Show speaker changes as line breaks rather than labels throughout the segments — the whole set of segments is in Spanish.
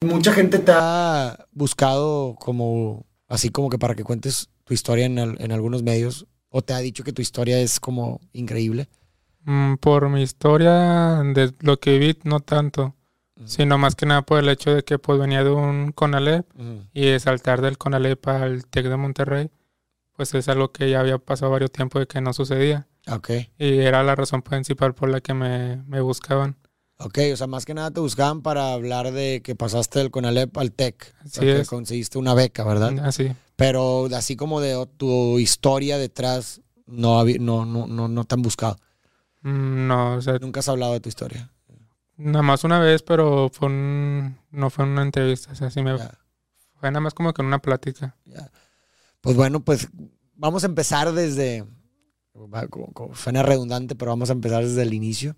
Mucha gente te ha buscado como, así como que para que cuentes tu historia en, al- en algunos medios, o te ha dicho que tu historia es como increíble.
Mm, Por mi historia, de lo que viví, no tanto, sino más que nada por el hecho de que pues venía de un CONALEP y de saltar del CONALEP al TEC de Monterrey, pues es algo que ya había pasado varios tiempos de que no sucedía.
Ok,
Y era la razón principal por la que me, me buscaban.
Ok, o sea, más que nada te buscaban para hablar de que pasaste del CONALEP al TEC,
Así
que
es.
conseguiste una beca, ¿verdad?
Así.
Pero así como de tu historia detrás, no, no, no, no, no te han buscado.
Mm, No, o sea,
Nunca has hablado de tu historia.
nada más una vez, pero fue un- no fue una entrevista. O sea, sí me,
Ya.
fue nada más como que en una plática.
Pues bueno, pues vamos a empezar desde, suena redundante, pero vamos a empezar desde el inicio.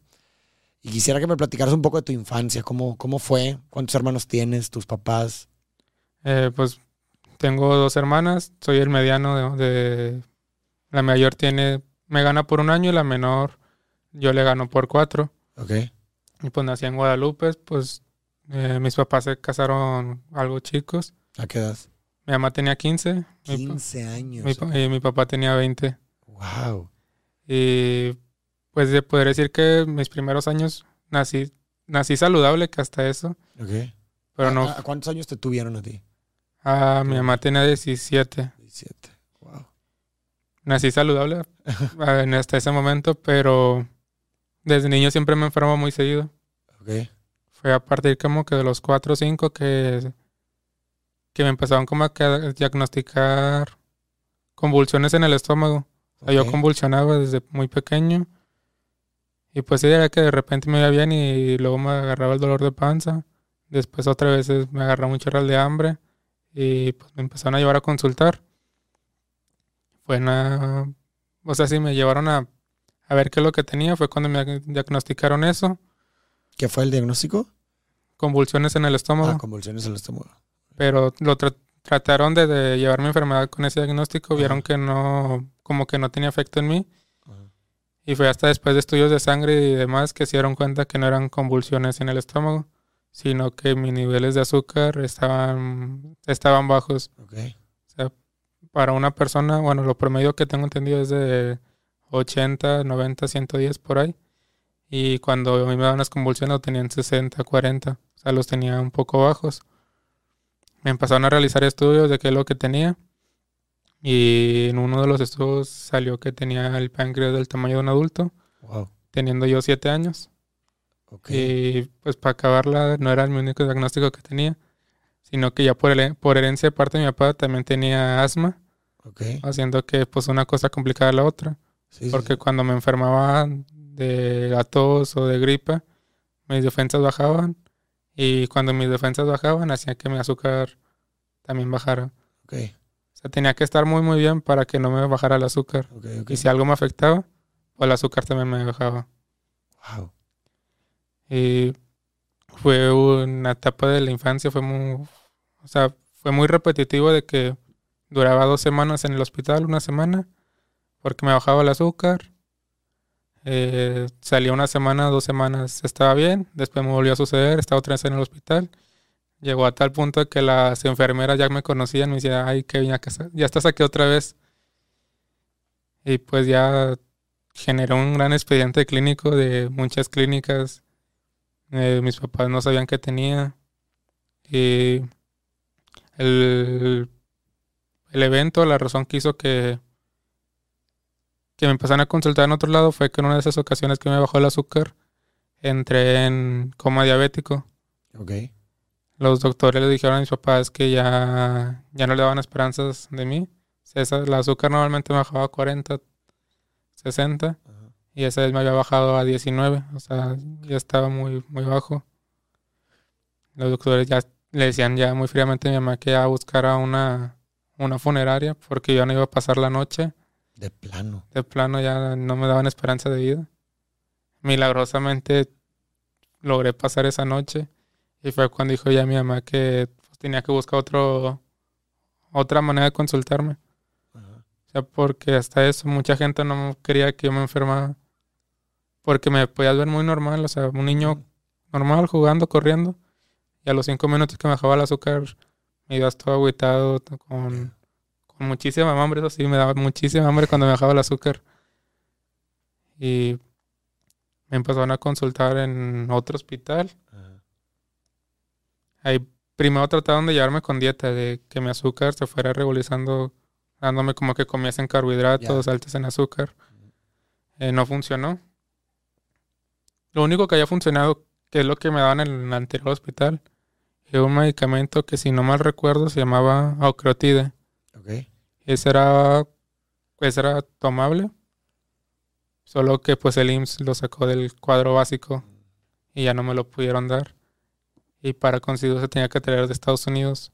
Y quisiera que me platicaras un poco de tu infancia, cómo, cómo fue, cuántos hermanos tienes, tus papás.
Eh, pues tengo dos hermanas, soy el mediano de, de- La mayor tiene... Me gana por un año y la menor yo le gano por cuatro.
Ok.
Y pues nací en Guadalupe, pues eh, mis papás se casaron algo chicos.
¿A qué edad?
Mi mamá tenía 15 mi pa-
15 años.
mi y mi papá tenía 20.
Wow.
Y pues de poder decir que mis primeros años nací, nací saludable, que hasta eso.
Ok.
Pero
¿A-
no,
a- ¿Cuántos años te tuvieron a ti?
ah, mi mamá tenía 17.
17. Wow.
Nací saludable en hasta ese momento, pero desde niño siempre me enfermo muy seguido.
Ok.
Fue a partir como que de los 4 o 5 que, que me empezaron como a diagnosticar convulsiones en el estómago. O sea. Yo convulsionaba desde muy pequeño. Y pues sí, era que de repente me iba bien y luego me agarraba el dolor de panza. Después otra vez me agarraba mucho el de hambre. Y pues me empezaron a llevar a consultar. Fue una... O sea, sí, me llevaron a, a ver qué es lo que tenía. Fue cuando me diagnosticaron eso.
¿Qué fue el diagnóstico?
Convulsiones en el estómago.
Ah, convulsiones al estómago.
pero lo tra- trataron de, de llevar mi enfermedad con ese diagnóstico, vieron
Ajá.
que no, como que no tenía efecto en mí. Y fue hasta después de estudios de sangre y demás que se dieron cuenta que no eran convulsiones en el estómago, sino que mis niveles de azúcar estaban, estaban bajos.
Ok.
O sea, para una persona, bueno, lo promedio que tengo entendido es de 80, 90, 110 por ahí. Y cuando a mí me daban las convulsiones lo tenían 60, 40. O sea, los tenía un poco bajos. Me empezaron a realizar estudios de qué es lo que tenía. Y en uno de los estudios salió que tenía el páncreas del tamaño de un adulto,
Wow.
teniendo yo 7 años.
Ok.
Y pues para acabarla no era el único diagnóstico que tenía, sino que ya por, hele- por herencia de parte de mi papá también tenía asma,
Ok.
haciendo que pues una cosa complicaba la otra.
Sí,
Porque
sí.
cuando me enfermaba de la tos o de gripa, mis defensas bajaban. Y cuando mis defensas bajaban, hacía que mi azúcar también bajara.
Ok.
Sea, tenía que estar muy, muy bien para que no me bajara el azúcar. Y si algo me afectaba, pues el azúcar también me bajaba.
Wow.
Y fue una etapa de la infancia, fue muy, o sea, fue muy repetitivo de que duraba dos semanas en el hospital, una semana, porque me bajaba el azúcar. Eh, salía una semana, dos semanas, estaba bien, después me volvió a suceder, estaba otra vez en el hospital. Llegó a tal punto que las enfermeras ya me conocían, me decían, ay, Kevin, ya, estás aquí otra vez. Y pues ya generó un gran expediente clínico de muchas clínicas. Eh, mis papás no sabían qué tenía. Y el, el evento, la razón que hizo que, que me empezaran a consultar en otro lado fue que en una de esas ocasiones que me bajó el azúcar, entré en coma diabético.
Ok.
Los doctores le dijeron a mis papás que ya, ya no le daban esperanzas de mí. Esa- el azúcar normalmente me bajaba a 40, 60
Ajá.
y esa vez me había bajado a 19. O sea, ya estaba muy, muy bajo. Los doctores ya le decían ya muy fríamente a mi mamá que ya buscara una, una funeraria porque yo no iba a pasar la noche.
De plano.
De plano ya no me daban esperanza de vida. Milagrosamente logré pasar esa noche y fue cuando dijo ya mi mamá que pues, tenía que buscar otro otra manera de consultarme.
Ajá.
O sea, porque hasta eso mucha gente no quería que yo me enfermara. Porque me podías ver muy normal, o sea, un niño normal jugando, corriendo. Y a los cinco minutos que me bajaba el azúcar, me iba todo agüitado, con, con muchísima hambre. Eso sí, me daba muchísima hambre cuando me bajaba el azúcar. Y me empezaron a consultar en otro hospital. Ahí primero trataron de llevarme con dieta, de que mi azúcar se fuera regularizando, dándome como que comiesen carbohidratos altos en azúcar. Eh, no funcionó. Lo único que haya funcionado, que es lo que me daban en el anterior hospital, es un medicamento que si no mal recuerdo se llamaba Ocrotide.
Okay.
Ese era, ese era tomable. Solo que pues el IMSS lo sacó del cuadro básico y ya no me lo pudieron dar. Y para conseguirlo se tenía que traer de Estados Unidos.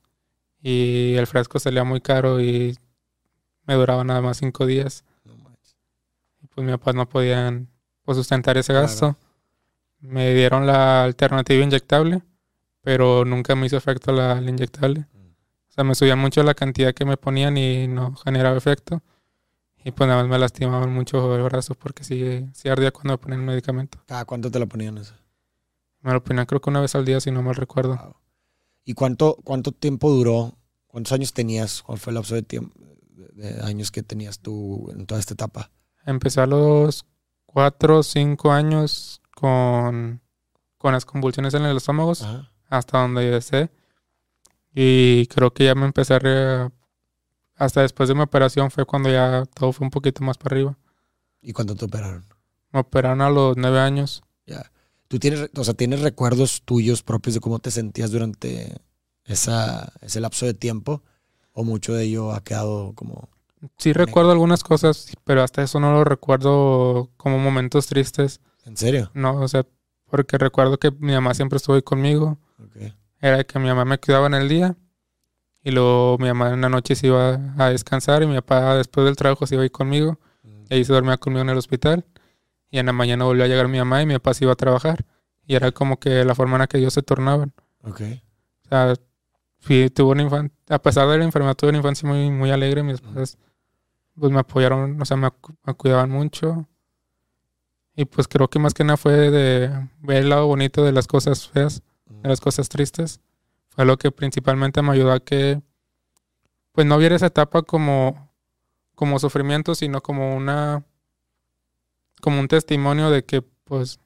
Y el frasco salía muy caro y me duraba nada más cinco días. y pues mis papás no podían pues, sustentar ese gasto. Me dieron la alternativa inyectable, pero nunca me hizo efecto la, inyectable. Mm. O sea, me subían mucho la cantidad que me ponían y no generaba efecto. Y pues nada más me lastimaban mucho el brazo porque sí, sí ardía cuando me ponían el medicamento.
¿Cada cuánto te lo ponían eso?
Me lo ponían creo que una vez al día, si no mal recuerdo.
¿Y cuánto, cuánto tiempo duró? ¿Cuántos años tenías? ¿Cuál fue el lapso de tiempo, de años que tenías tú en toda esta etapa?
Empecé a los cuatro o cinco años con, con las convulsiones en el estómago hasta donde yo sé. Y creo que ya me empecé a... hasta después de mi operación fue cuando ya todo fue un poquito más para arriba.
¿Y cuándo te operaron?
Me operaron a los nueve años.
¿Tú tienes, o sea, tienes recuerdos tuyos propios de cómo te sentías durante esa, ese lapso de tiempo? ¿O mucho de ello ha quedado como...
Sí recuerdo algunas cosas, pero hasta eso no lo recuerdo como momentos tristes.
¿En serio?
No, o sea, porque recuerdo que mi mamá siempre estuvo ahí conmigo. Era que mi mamá me cuidaba en el día y luego mi mamá en la noche se iba a descansar y mi papá después del trabajo se iba ahí conmigo. Mm. Y ahí se dormía conmigo en el hospital. Y en la mañana volvió a llegar mi mamá y mi papá se iba a trabajar. Y era como que la forma en la que ellos se tornaban.
Ok.
O sea, fui, tuve una infancia, a pesar de la enfermedad, tuve una infancia muy, muy alegre. Mis padres, pues me apoyaron, o sea, me, cuidaban mucho. Y pues creo que más que nada fue de ver el lado bonito de las cosas feas, de las cosas tristes. Fue lo que principalmente me ayudó a que, pues no viera esa etapa como, como sufrimiento, sino como una como un testimonio de que pues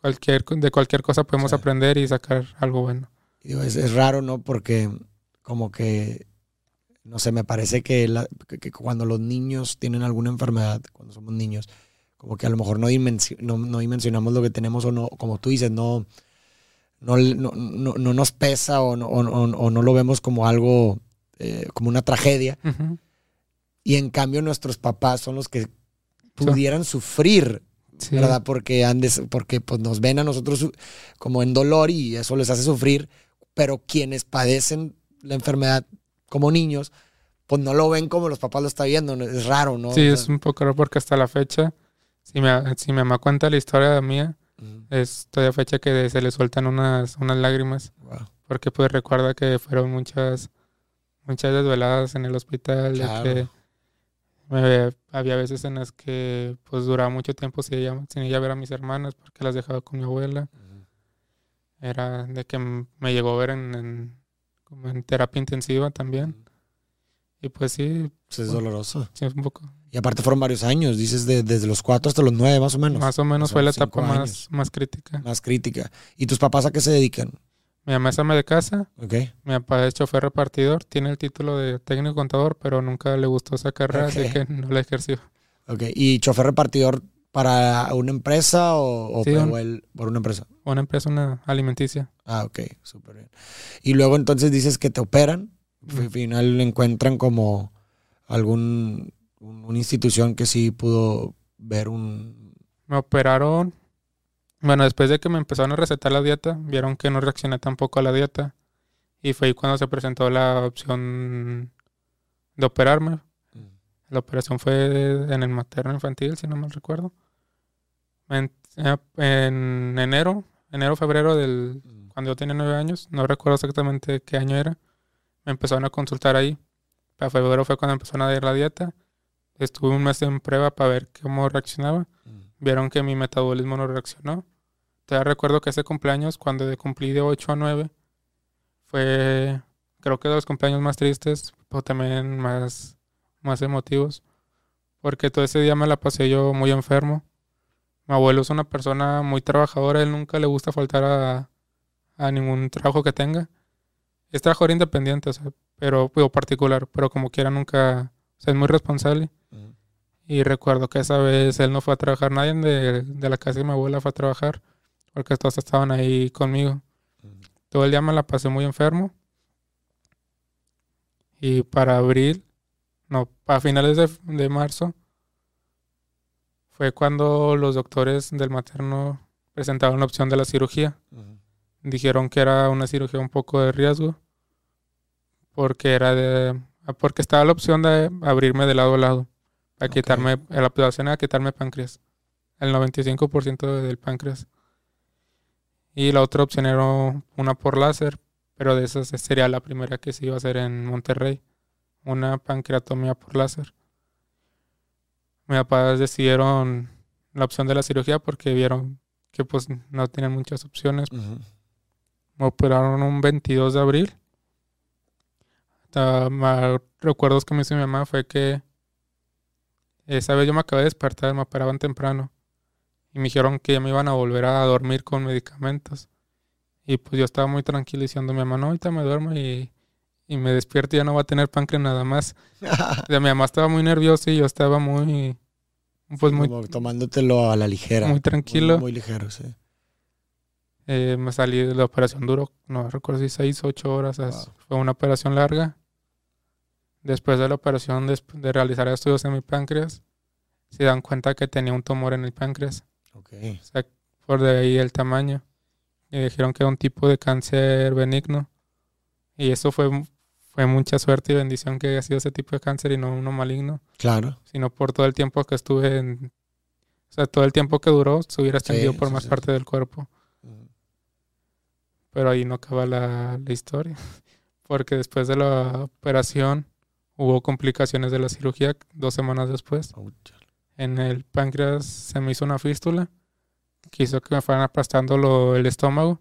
cualquier de cualquier cosa podemos aprender y sacar algo bueno.
es, raro, ¿no? Porque como que, no sé, me parece que, cuando los niños tienen alguna enfermedad, cuando somos niños, como que a lo mejor no, no, dimensionamos lo que tenemos o no, como tú dices, no, no, no, nos pesa o no, o, no lo vemos como algo, eh, como una tragedia. Y en cambio nuestros papás son los que pudieran sufrir, ¿verdad? Porque, andes, porque pues, nos ven a nosotros como en dolor y eso les hace sufrir, pero quienes padecen la enfermedad como niños, pues no lo ven como los papás lo están viendo, es raro, ¿no?
Sí, es un poco raro porque hasta la fecha, si, me, si mi mamá cuenta la historia mía, es todavía fecha que se le sueltan unas, unas lágrimas, porque pues recuerda que fueron muchas, muchas desveladas en el hospital, que había veces en las que pues duraba mucho tiempo sin ella, sin ella ver a mis hermanas porque las dejaba con mi abuela. Era de que me llegó a ver en, como en terapia intensiva también. Y pues sí.
Pues es doloroso.
Sí, un poco.
Y aparte fueron varios años, dices de, desde los cuatro hasta los nueve más o menos.
Más o menos fue la etapa más, más crítica.
Más crítica. ¿Y tus papás a qué se dedican?
Mi mamá es ama de casa.
Okay.
Mi papá es chofer repartidor. Tiene el título de técnico contador, pero nunca le gustó esa carrera, así que no la ejerció.
Ok. ¿Y chofer repartidor para una empresa o, por una empresa?
Una empresa, una alimenticia.
Ah, ok. Súper bien. Y luego entonces dices que te operan. Al final encuentran como algún una institución que sí pudo ver un...
Me operaron bueno, después de que me empezaron a recetar la dieta, vieron que no reaccioné tampoco a la dieta. Y fue ahí cuando se presentó la opción de operarme. Mm. La operación fue en el materno infantil, si no mal recuerdo. En, enero, enero, febrero del mm. cuando yo tenía nueve años, no recuerdo exactamente qué año era, me empezaron a consultar ahí. Para febrero fue cuando empezaron a dar la dieta. Estuve un mes en prueba para ver cómo reaccionaba. Mm. Vieron que mi metabolismo no reaccionó. Todavía recuerdo que ese cumpleaños, cuando cumplí de 8 a 9, fue, creo que de los cumpleaños más tristes, pero también más, más emotivos. Porque todo ese día me la pasé yo muy enfermo. Mi abuelo es una persona muy trabajadora, él nunca le gusta faltar a, a ningún trabajo que tenga. Es trabajador independiente, o sea, pero, o particular, pero como quiera nunca, o sea, es muy responsable. Y recuerdo que esa vez él no fue a trabajar, nadie de, de la casa de mi abuela fue a trabajar, porque todos estaban ahí conmigo. Todo el día me la pasé muy enfermo. Y para abril, no, a finales de, de marzo, fue cuando los doctores del materno presentaron la opción de la cirugía. Dijeron que era una cirugía un poco de riesgo, porque era de, porque estaba la opción de abrirme de lado a lado, a
Ok.
quitarme, la operación era quitarme páncreas, el 95% del páncreas. Y la otra opción era una por láser, pero de esas sería la primera que se iba a hacer en Monterrey, una pancreatomía por láser. Mis papás decidieron la opción de la cirugía porque vieron que pues no tenían muchas opciones. Me operaron un 22 de abril. Ma- recuerdos que me hizo mi mamá fue que esa vez yo me acabé de despertar, me operaban temprano. Y me dijeron que ya me iban a volver a dormir con medicamentos. Y pues yo estaba muy tranquilo diciendo mi mamá, no, ahorita me duermo y, y me despierto y ya no va a tener páncreas nada más. O sea, mi mamá estaba muy nerviosa y yo estaba muy, pues muy,
Como tomándotelo a la ligera.
muy tranquilo.
Muy, muy ligero, sí.
Eh, me salí de la operación duró, no recuerdo si seis, ocho horas.
Wow.
Fue una operación larga. Después de la operación, de realizar estudios en mi páncreas, se dan cuenta que tenía un tumor en el páncreas.
Ok.
O sea, por de ahí el tamaño. Y dijeron que era un tipo de cáncer benigno. Y eso fue, fue mucha suerte y bendición que haya sido ese tipo de cáncer y no uno maligno.
Claro.
Sino por todo el tiempo que estuve en... O sea, todo el tiempo que duró se hubiera extendido por más
sí.
parte del cuerpo. Pero ahí no acaba la, la historia. Porque después de la operación hubo complicaciones de la cirugía dos semanas después.
Ouch.
En el páncreas se me hizo una fístula que hizo que me fueran aplastando lo- el estómago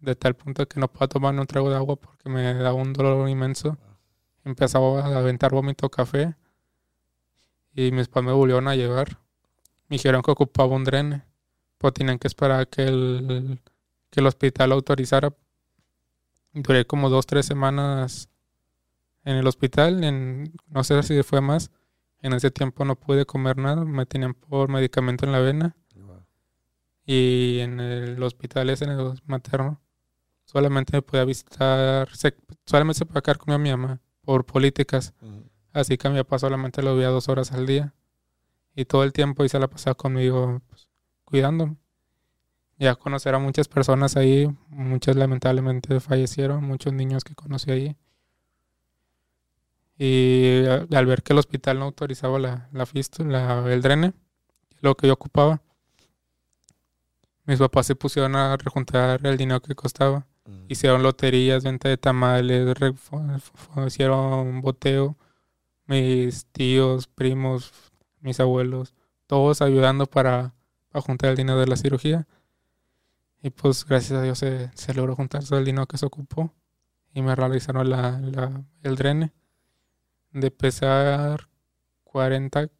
de tal punto que no puedo tomar ni un trago de agua porque me daba un dolor inmenso. Empezaba a aventar vómito café y mis papás me volvieron a llevar. Me dijeron que ocupaba un drene. Pues tenían que esperar a que el, que el hospital lo autorizara. Duré como dos, tres semanas en el hospital. En, no sé si fue más. En ese tiempo no pude comer nada. Me tenían por medicamento en la vena. Y en el hospital ese, en el materno, solamente me podía visitar, se- solamente se podía quedar con mi mamá por políticas. Así que a mi papá solamente lo veía dos horas al día. Y todo el tiempo y se la pasaba conmigo pues, cuidándome. Ya conocer a muchas personas ahí, muchos lamentablemente fallecieron, muchos niños que conocí ahí. Y a- al ver que el hospital no autorizaba la, la fístula, el drene, lo que yo ocupaba, mis papás se pusieron a rejuntar el dinero que costaba. Hicieron loterías, venta de tamales, hicieron boteo. Mis tíos, primos, mis abuelos, todos ayudando para, para juntar el dinero de la cirugía. Y pues gracias a Dios se, se logró juntar todo el dinero que se ocupó. Y me realizaron la, la- el drene. De pesar 40,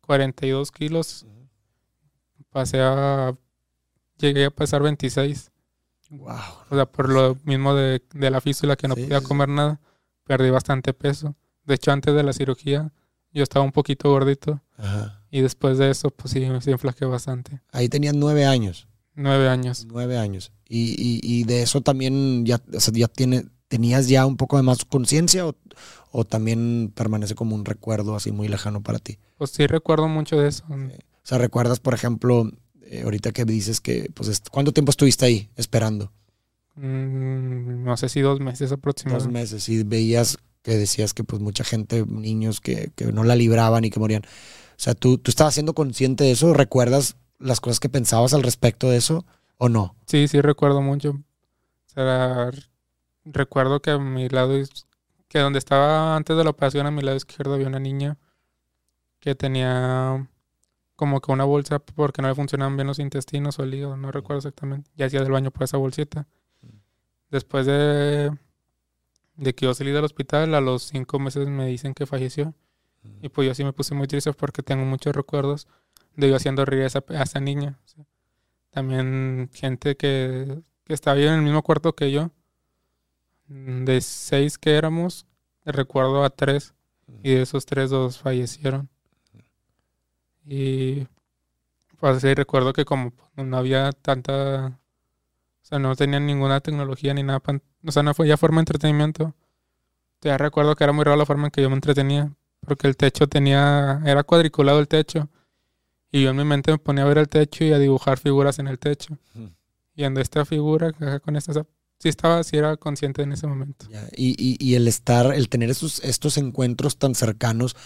42 kilos, pasé a... Llegué a pesar 26.
Wow.
O sea, por lo mismo de, de la fístula que no
Sí,
podía comer nada, perdí bastante peso. De hecho, antes de la cirugía, yo estaba un poquito gordito.
Ajá.
Y después de eso, pues sí, sí inflaqué bastante.
Ahí tenías nueve años.
Nueve años.
Nueve años. Y, y, y de eso también ya, o sea, ya tiene, tenías ya un poco de más conciencia o, o también permanece como un recuerdo así muy lejano para ti.
Pues sí recuerdo mucho de eso.
O sea, recuerdas, por ejemplo, eh, ahorita que dices que, pues, ¿cuánto tiempo estuviste ahí esperando?
Mm, no sé si dos meses
Dos
aproximadamente.
meses. Y veías que decías que, pues, mucha gente, niños que, que no la libraban y que morían. O sea, ¿tú, ¿tú estabas siendo consciente de eso? ¿Recuerdas las cosas que pensabas al respecto de eso o no?
Sí, sí recuerdo mucho. O sea, recuerdo que a mi lado, que donde estaba antes de la operación, a mi lado izquierdo había una niña que tenía como que una bolsa porque no le funcionaban bien los intestinos o el hígado, no recuerdo exactamente. Y hacía del baño por esa bolsita. Después de de que yo salí del hospital, a los cinco meses me dicen que falleció. Y pues yo sí me puse muy triste porque tengo muchos recuerdos de yo haciendo reír a esa, a esa niña. También gente que, que estaba en el mismo cuarto que yo. Mm, De seis que éramos, recuerdo a tres. Y de esos tres, dos fallecieron. Y pues sí, recuerdo que como no había tanta... O sea, no tenían ninguna tecnología ni nada. O sea, no fue ya forma de entretenimiento. Ya recuerdo que era muy raro la forma en que yo me entretenía. Porque el techo tenía... Era cuadriculado el techo. Y yo en mi mente me ponía a ver el techo y a dibujar figuras en el techo. Y en esta figura, acá con esta... sí estaba, sí era consciente en ese momento.
Ya, Y, y- y el estar, el tener esos, estos encuentros tan cercanos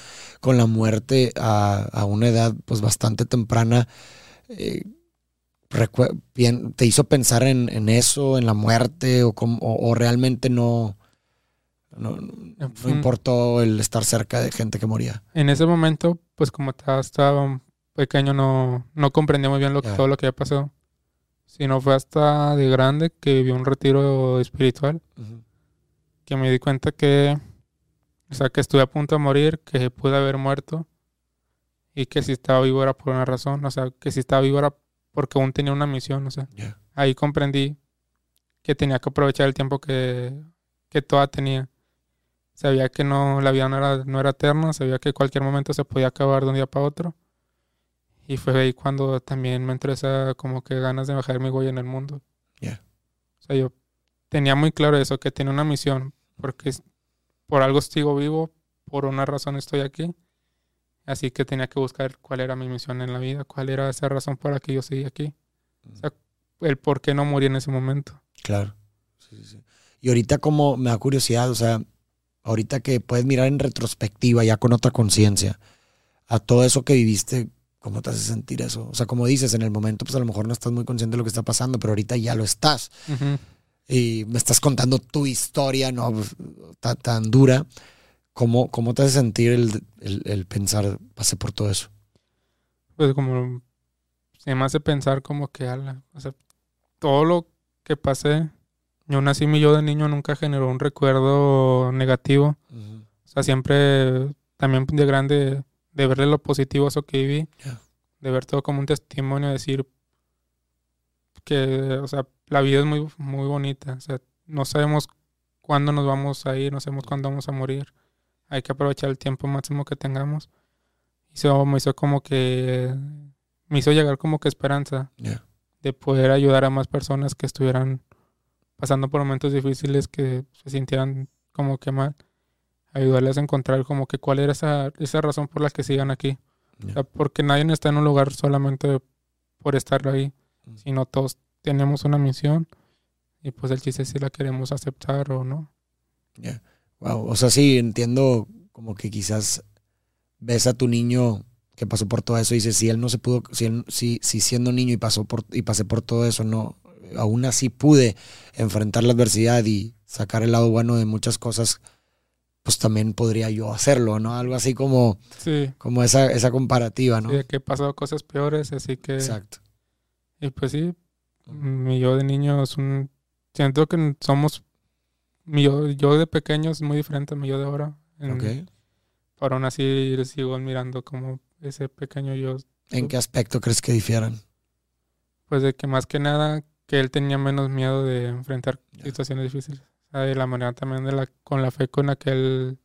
con la muerte a, a una edad pues bastante temprana, eh, ¿te hizo pensar en, en eso, en la muerte, o, cómo- o, o realmente no, no, no
un-
importó el estar cerca de gente que moría?
En ese momento, pues como estaba, estaba pequeño, no, no comprendía muy bien lo que, todo lo que había pasado. Sino fue hasta de grande que viví un retiro espiritual, que me di cuenta que, o sea, que estuve a punto de morir, que pude haber muerto y que si estaba vivo era por una razón, o sea, que si estaba vivo era porque aún tenía una misión, o sea, ahí comprendí que tenía que aprovechar el tiempo que, que toda tenía. Sabía que no, la vida no era, no era eterna, sabía que cualquier momento se podía acabar de un día para otro. Y fue ahí cuando también me entró esa como que ganas de bajar mi huella en el mundo.
Ya.
O sea, yo tenía muy claro eso, que tenía una misión, porque por algo sigo vivo, por una razón estoy aquí. Así que tenía que buscar cuál era mi misión en la vida, cuál era esa razón por la que yo seguía aquí. O sea, el por qué no morí en ese momento.
Claro. Sí, sí, sí. Y ahorita como me da curiosidad, o sea, ahorita que puedes mirar en retrospectiva ya con otra conciencia a todo eso que viviste, ¿cómo te hace sentir eso? O sea, como dices, en el momento pues a lo mejor no estás muy consciente de lo que está pasando, pero ahorita ya lo estás. Y me estás contando tu historia, ¿no? Tan, tan dura. ¿Cómo, ¿Cómo te hace sentir el, el- el pensar, pasé por todo eso?
Pues como se me hace pensar como que, ala, o sea, todo lo que pasé, yo nací mi yo de niño nunca generó un recuerdo negativo. O sea, siempre también de grande de verle lo positivo a eso que viví,
Ya.
de ver todo como un testimonio, decir que, o sea, la vida es muy, muy bonita. O sea, no sabemos cuándo nos vamos a ir, no sabemos cuándo vamos a morir. Hay que aprovechar el tiempo máximo que tengamos. Y eso me hizo como que, me hizo llegar como que esperanza de poder ayudar a más personas que estuvieran pasando por momentos difíciles, que se sintieran como que mal, ayudarles a encontrar como que cuál era esa, esa razón por la que sigan aquí. O
Ya.
sea, porque nadie está en un lugar solamente por estar ahí,
Mm.
sino todos tenemos una misión y pues el chiste es si la queremos aceptar o no.
Ya. Wow. O sea, sí, entiendo como que quizás ves a tu niño que pasó por todo eso y dices, si él no se pudo, si, él- si, si siendo niño y pasó por y pasé por todo eso, no, aún así pude enfrentar la adversidad y sacar el lado bueno de muchas cosas, pues también podría yo hacerlo, ¿no? Algo así como,
Sí,
como esa, esa comparativa, ¿no?
sí, de que he pasado cosas peores, así que...
Exacto.
Y pues sí, mi yo de niño es un... Siento que somos... Mi yo, yo de pequeño es muy diferente a mi yo de ahora. En-
Ok.
Pero aún así sigo admirando como ese pequeño yo.
¿En qué aspecto crees que difieran?
Pues de que más que nada que él tenía menos miedo de enfrentar situaciones difíciles. Sea, de la manera también de la, con la fe con la que él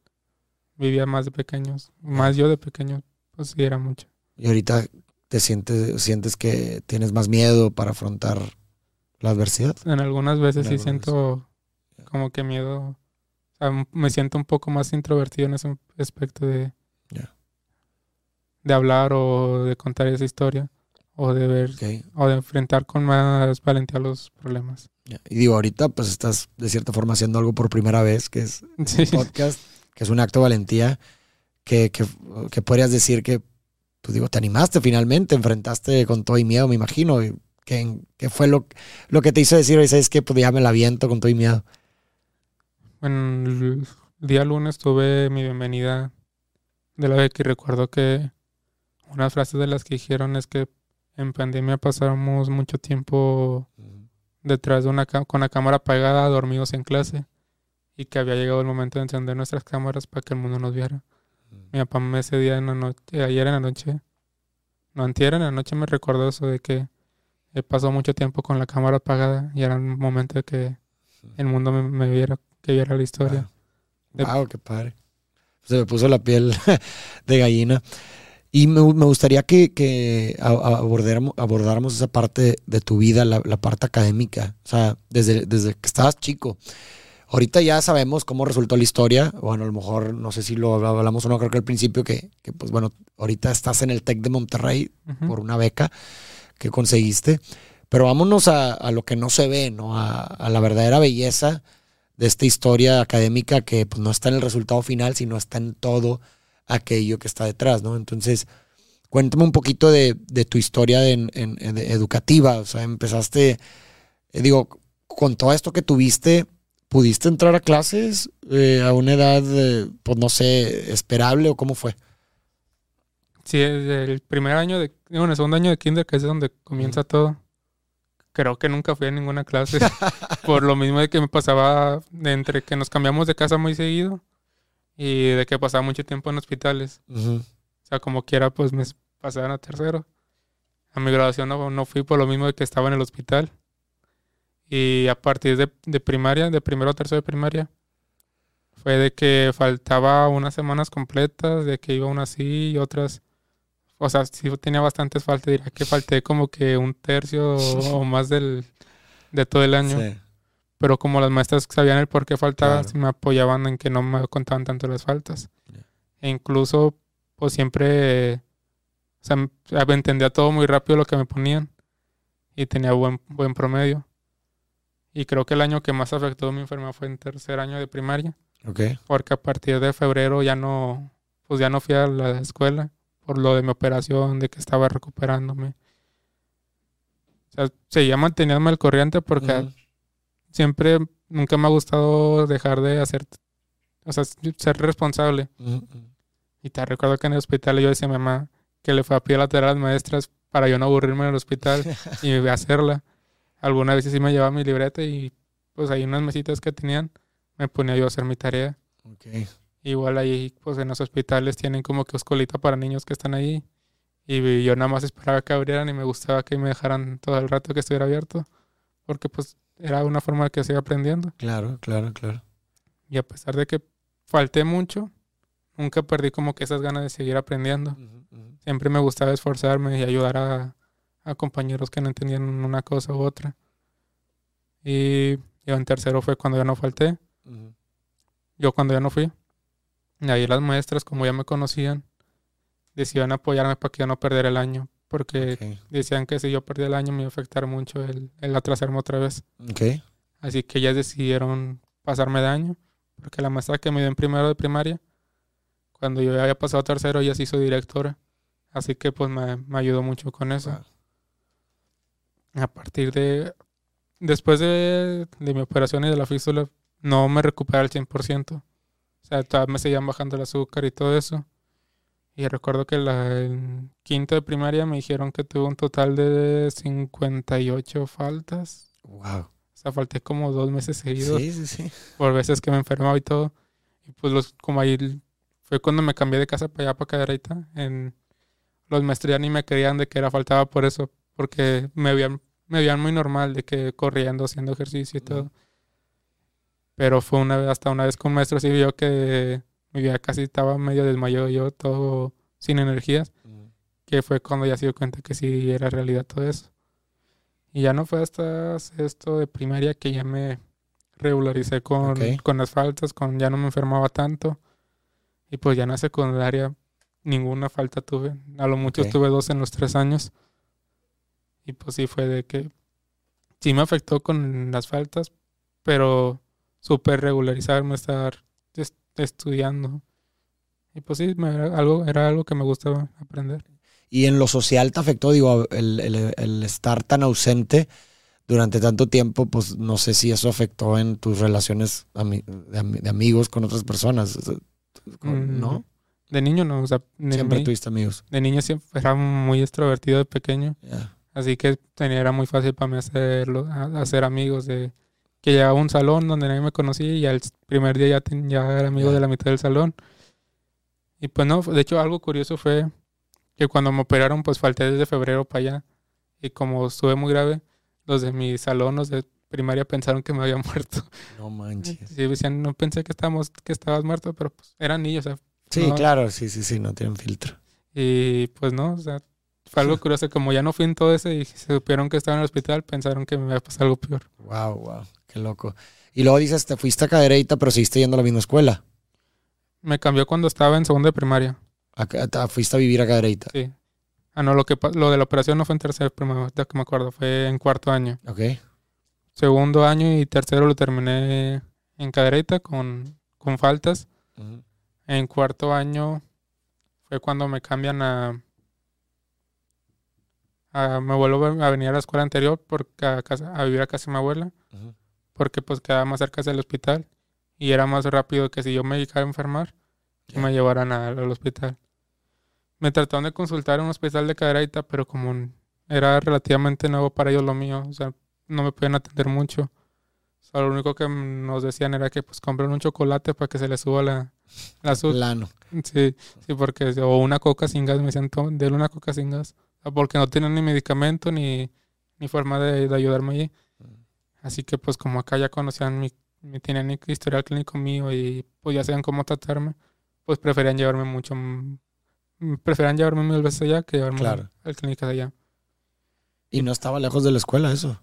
vivía más de pequeños. Más yo de pequeño, pues sí era mucho.
Y ahorita te sientes, sientes que tienes más miedo para afrontar la adversidad.
En algunas veces
En
sí
algunas
siento
Ya.
como que miedo. O sea, me siento un poco más introvertido en ese aspecto de,
Ya.
de hablar o de contar esa historia. O de ver,
Ok.
o de enfrentar con más valentía los problemas.
Y digo, ahorita pues estás de cierta forma haciendo algo por primera vez, que es
Sí.
podcast, que es un acto de valentía, que, que, que podrías decir que, pues digo, te animaste finalmente, enfrentaste con todo y miedo, me imagino. y ¿Qué, qué fue lo, lo que te hizo decir, hoy sabes que pues ya me la aviento con todo y miedo?
En el día lunes tuve mi bienvenida de la beca y recuerdo que unas frases de las que dijeron es que en pandemia pasamos mucho tiempo detrás de una con la cámara apagada, dormidos en clase. y que había llegado el momento de encender nuestras cámaras para que el mundo nos viera. Mi papá me ese día en la noche, ayer en la noche, no antier en la noche me recordó eso de que he pasado mucho tiempo con la cámara apagada y era un momento de que el mundo me, viera, que viera la historia.
Wow, qué padre. Se me puso la piel de gallina. Y me, gustaría que, abordáramos, esa parte de tu vida, la, parte académica, o sea, desde, desde que estabas chico. Ahorita ya sabemos cómo resultó la historia. Bueno, a lo mejor no sé si lo hablamos o no, creo que al principio que, pues bueno, ahorita estás en el TEC de Monterrey por una beca que conseguiste. Pero vámonos a, lo que no se ve, ¿no? A, la verdadera belleza de esta historia académica que pues, no está en el resultado final, sino está en todo aquello que está detrás, ¿no? Entonces, cuéntame un poquito de, tu historia educativa. O sea, empezaste, eh, digo, con todo esto que tuviste ¿Pudiste entrar a clases eh, a una edad, pues no sé, esperable o cómo fue?
Sí, el primer año de, bueno, el segundo año de kinder, que es donde comienza todo. Creo que nunca fui a ninguna clase. por lo mismo de que me pasaba entre que nos cambiamos de casa muy seguido y de que pasaba mucho tiempo en hospitales. O sea, como quiera, pues me pasaban a tercero. A mi graduación no, no fui por lo mismo de que estaba en el hospital. Y a partir de, primaria, de primero a tercero de primaria, fue de que faltaba unas semanas completas, de que iba unas sí y otras. O sea, sí tenía bastantes faltas, diría que falté como que un tercio o más del, de todo el año. Pero como las maestras sabían el por qué faltaba, me apoyaban en que no me contaban tanto las faltas. E incluso, pues siempre, o sea, entendía todo muy rápido lo que me ponían y tenía buen, buen promedio. Y creo que el año que más afectó mi enfermedad fue en tercer año de primaria.
Okay.
Porque a partir de febrero ya no, pues ya no fui a la escuela por lo de mi operación, de que estaba recuperándome. O sea, seguía manteniéndome al corriente porque siempre, nunca me ha gustado dejar de hacer, o sea, ser responsable. Y te recuerdo que en el hospital yo decía a mi mamá que le fue a pedir la a las maestras para yo no aburrirme en el hospital y hacerla. Algunas veces sí me llevaba mi libreta y pues hay unas mesitas que tenían, me ponía yo a hacer mi tarea.
Okay.
Igual ahí, pues en los hospitales tienen como que escolita para niños que están ahí. Y yo nada más esperaba que abrieran y me gustaba que me dejaran todo el rato que estuviera abierto. Porque pues era una forma de que siga aprendiendo.
Claro, claro, claro.
Y a pesar de que falté mucho, nunca perdí como que esas ganas de seguir aprendiendo. Siempre me gustaba esforzarme y ayudar a, a compañeros que no entendían una cosa u otra. Y yo en tercero fue cuando ya no falté. Yo cuando ya no fui. Y ahí las maestras, como ya me conocían, decidieron apoyarme para que yo no perdiera el año. Porque decían que si yo perdía el año me iba a afectar mucho el, el atrasarme otra vez.
Okay.
Así que ellas decidieron pasarme de año. Porque la maestra que me dio en primero de primaria, cuando yo había pasado a tercero, ella se hizo directora. Así que pues me, me ayudó mucho con eso a partir de, después de, mi operación y de la fístula, no me recuperé al 100%. O sea, todavía me seguían bajando el azúcar y todo eso. Y recuerdo que la, en quinto de primaria me dijeron que tuve un total de 58 faltas.
Wow.
O sea, falté como dos meses seguidos.
Sí, sí, sí.
Por veces que me enfermaba y todo. Y pues los, como ahí fue cuando me cambié de casa para allá, para Cadereyta. En, los maestros ya ni me querían de que era faltaba por eso porque me veían, me veían muy normal de que corriendo, haciendo ejercicio y todo. Pero fue una vez, hasta una vez con un maestro sí vio que vida casi estaba medio desmayado yo, todo sin energías, que fue cuando ya se dio cuenta que sí era realidad todo eso. Y ya no fue hasta esto de primaria que ya me regularicé con, con las faltas, con ya no me enfermaba tanto. Y pues ya en la secundaria ninguna falta tuve. A lo mucho tuve dos en los tres años. Y pues sí fue de que sí me afectó con las faltas, pero súper regularizarme, estar estudiando. Y pues sí, era, algo, era algo que me gustaba aprender.
¿Y en lo social te afectó, digo, el, el, estar tan ausente durante tanto tiempo? Pues no sé si eso afectó en tus relaciones de, amigos con otras personas, mm, ¿no?
De niño no, o sea,
siempre tuviste amigos.
De niño siempre era muy extrovertido de pequeño. Así que tenía, era muy fácil para mí hacerlo, hacer amigos de, que llegaba a un salón donde nadie me conocía y al primer día ya, ten- ya era amigo
Ya.
de la mitad del salón. Y pues no, de hecho algo curioso fue que cuando me operaron pues falté desde febrero para allá y como estuve muy grave, los de mi salón, los de primaria pensaron que me había muerto.
No manches.
Sí, decían, no pensé que estábamos, que estabas muerto, pero pues eran niños, o sea,
Sí,
No.
claro, sí, sí, sí, no tienen filtro.
y pues no, o sea, fue algo curioso, como ya no fui en todo ese y se supieron que estaba en el hospital, pensaron que me iba a pasar algo peor.
Wow, wow, qué loco. Y luego dices, te fuiste a Cadereyta, pero seguiste yendo a la misma escuela.
Me cambió cuando estaba en segundo de primaria.
A- a- fuiste a vivir a Cadereyta.
Sí. Ah, no, lo, que, lo de la operación no fue en tercer de primaria, que me acuerdo, fue en cuarto año.
Ok.
Segundo año y tercero lo terminé en cadereita con, con faltas. En cuarto año fue cuando me cambian a, a- me vuelvo a venir a la escuela anterior porque a, casa- a vivir a casa de mi abuela,
Ujú.
Porque pues quedaba más cerca del hospital y era más rápido que si yo me llegara a enfermar, que
Ya.
me llevaran al hospital. Me trataron de consultar en un hospital de cadereita, pero como era relativamente nuevo para ellos lo mío, o sea, no me podían atender mucho. O sea, lo único que nos decían era que pues compren un chocolate para que se les suba la, la azúcar.
Plano.
Sí, sí, porque, o una coca sin gas, me decían, "Toma, denle una coca sin gas. O sea, porque no tienen ni medicamento ni, ni forma de, de ayudarme allí. Así que, pues, como acá ya conocían mi, mi tenían historial clínico mío y pues ya sabían cómo tratarme, pues preferían llevarme mucho, mm, preferían llevarme mil veces allá que llevarme
Claro.
al clínica de allá.
Y no estaba lejos de la escuela eso.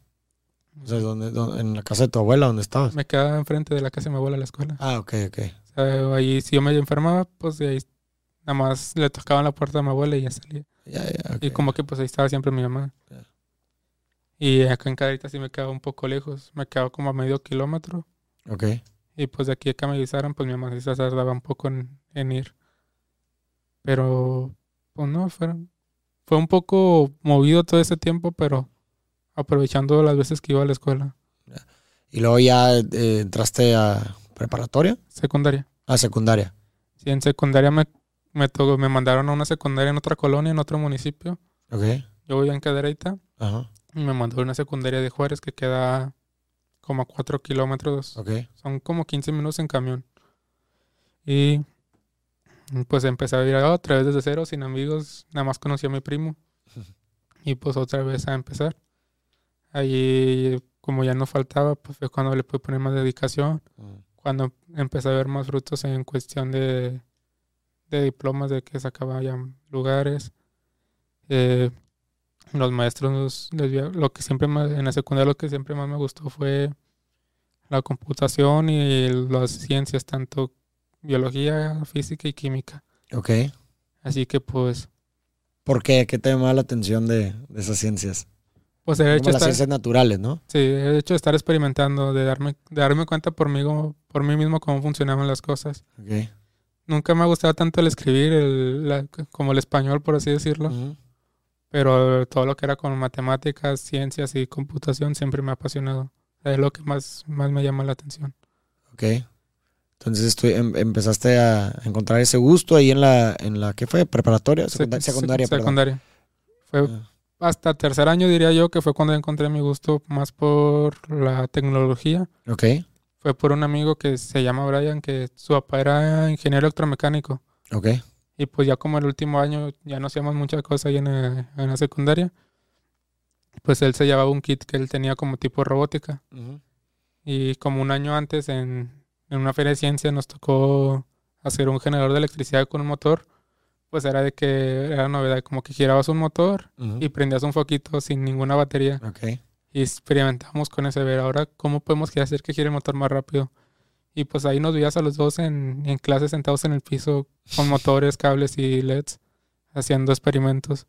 O sea, ¿dónde- dónde- en la casa de tu abuela, ¿dónde estabas?
Me quedaba enfrente de la casa de mi abuela la escuela.
Ah, ok, ok.
O sea, ahí si yo me enfermaba, pues de ahí nada más le tocaban la puerta a mi abuela y ya salía.
Ya, ya, ok.
Y como que pues ahí estaba siempre mi mamá.
Ya.
Y acá en Caderita sí me quedaba un poco lejos. Me quedaba como a medio kilómetro.
Ok.
Y pues de aquí a que me avisaran, pues mi mamá sí se tardaba un poco en, en ir. Pero, pues no, fueron, fue un poco movido todo ese tiempo, pero aprovechando las veces que iba a la escuela
Y luego ya eh, entraste a preparatoria,
secundaria.
a secundaria.
Sí, en secundaria me, me, tocó- me mandaron a una secundaria en otra colonia, en otro municipio.
Ok.
Yo vivía en Cadereyta
Ajá.
Me mandó a una secundaria de Juárez que queda como a 4 kilómetros
Ok.
Son como 15 minutos en camión. Y pues empecé a vivir otra vez desde cero, sin amigos. Nada más conocí a mi primo. Y pues otra vez a empezar. Ahí, como ya no faltaba, pues fue cuando le pude poner más dedicación. Cuando empecé a ver más frutos en cuestión de, de diplomas, de que sacaba ya lugares. Eh, los maestros, lo que siempre más, en la secundaria lo que siempre más me gustó fue la computación y las ciencias, tanto biología, física y química.
Ok.
Así que pues,
¿Por qué? ¿Qué te llama la atención de, de esas ciencias?
pues el hecho,
Como
de
las
estar,
ciencias naturales, ¿no?
sí, el hecho de estar experimentando, de darme, de darme cuenta por mí, por mí mismo cómo funcionaban las cosas.
Ok.
Nunca me ha gustado tanto el escribir, el, la- como el español, por así decirlo.
Ujú.
Pero todo lo que era con matemáticas, ciencias y computación siempre me ha apasionado. Es lo que más, más me llama la atención.
Ok. Entonces estu- em- empezaste a encontrar ese gusto ahí en la, en la ¿qué fue? ¿Preparatoria? Secunda-
Sec-
secundaria,
secundaria. Fue
Ah,
hasta tercer año diría yo que fue cuando encontré mi gusto más por la tecnología.
Ok.
Fue por un amigo que se llama Brian, que su papá era ingeniero electromecánico.
Ok.
Y pues ya como el último año ya no hacíamos muchas cosas ahí en, la- en la secundaria. Pues él se llevaba un kit que él tenía como tipo robótica.
Ujú.
Y como un año antes en, en una feria de ciencia nos tocó hacer un generador de electricidad con un motor. Pues era de que era novedad, como que girabas un motor
Ujú.
y prendías un foquito sin ninguna batería.
Ok.
Y experimentamos con ese, ver ahora cómo podemos hacer que gire el motor más rápido. Y pues ahí nos veías a los dos en, en clase sentados en el piso con motores, cables y LEDs haciendo experimentos.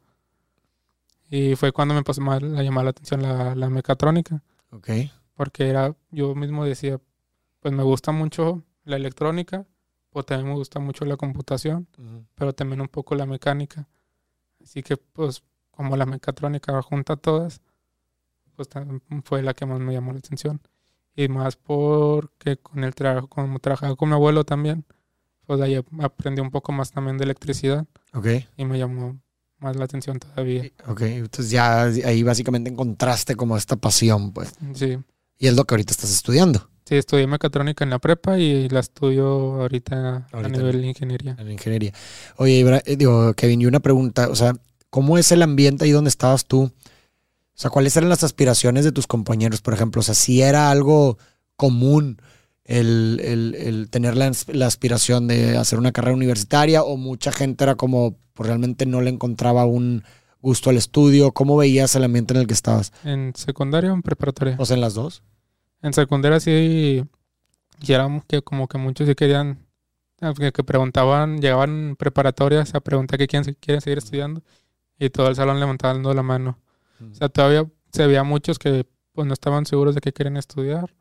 Y fue cuando me empezó más a llamar la atención la, la mecatrónica,
Ok.
porque era, yo mismo decía, pues me gusta mucho la electrónica, pues también me gusta mucho la computación,
Ujú.
pero también un poco la mecánica. Así que pues como la mecatrónica junta todas, pues fue la que más me llamó la atención. Y más porque con el trabajo, como trabajaba con mi abuelo también, pues ahí aprendí un poco más también de electricidad
Ok.
y me llamó más la atención todavía.
Ok. Entonces ya ahí básicamente encontraste como esta pasión, pues.
Sí,
Y es lo que ahorita estás estudiando.
Sí, estudié mecatrónica en la prepa y la estudio ahorita, a nivel de ingeniería.
En ingeniería. Oye, eh, digo, Kevin, y una pregunta, o sea, ¿cómo es el ambiente ahí donde estabas tú? O sea, ¿cuáles eran las aspiraciones de tus compañeros, por ejemplo? O sea, si era algo común el, el- el tener la, la aspiración de hacer una carrera universitaria o mucha gente era como, pues realmente no le encontraba un gusto al estudio. ¿Cómo veías el ambiente en el que estabas?
¿En secundaria o en preparatoria?
O sea, en las dos.
En secundaria sí, y era que como que muchos sí querían, que, que preguntaban, llegaban preparatorias a preguntar que quieren, quieren seguir estudiando y todo el salón levantando la mano. O sea, todavía se veía muchos que pues no estaban seguros de que querían estudiar,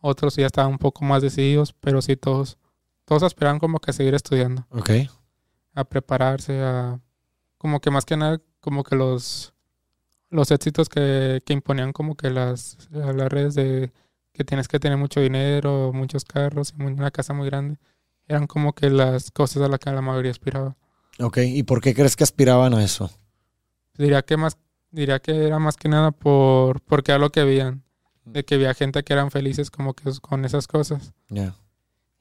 otros ya estaban un poco más decididos, pero sí todos, todos aspiraban como que a seguir estudiando,
Ok.
a prepararse, a como que más que nada como que los los éxitos que, que imponían como que las, las redes de que tienes que tener mucho dinero, muchos carros y una casa muy grande, eran como que las cosas a las que la mayoría aspiraba.
Ok. ¿Y por qué crees que aspiraban a eso?
Diría que más, diría que era más que nada por, porque era lo que veían, de que había gente que eran felices como que con esas cosas.
Ya.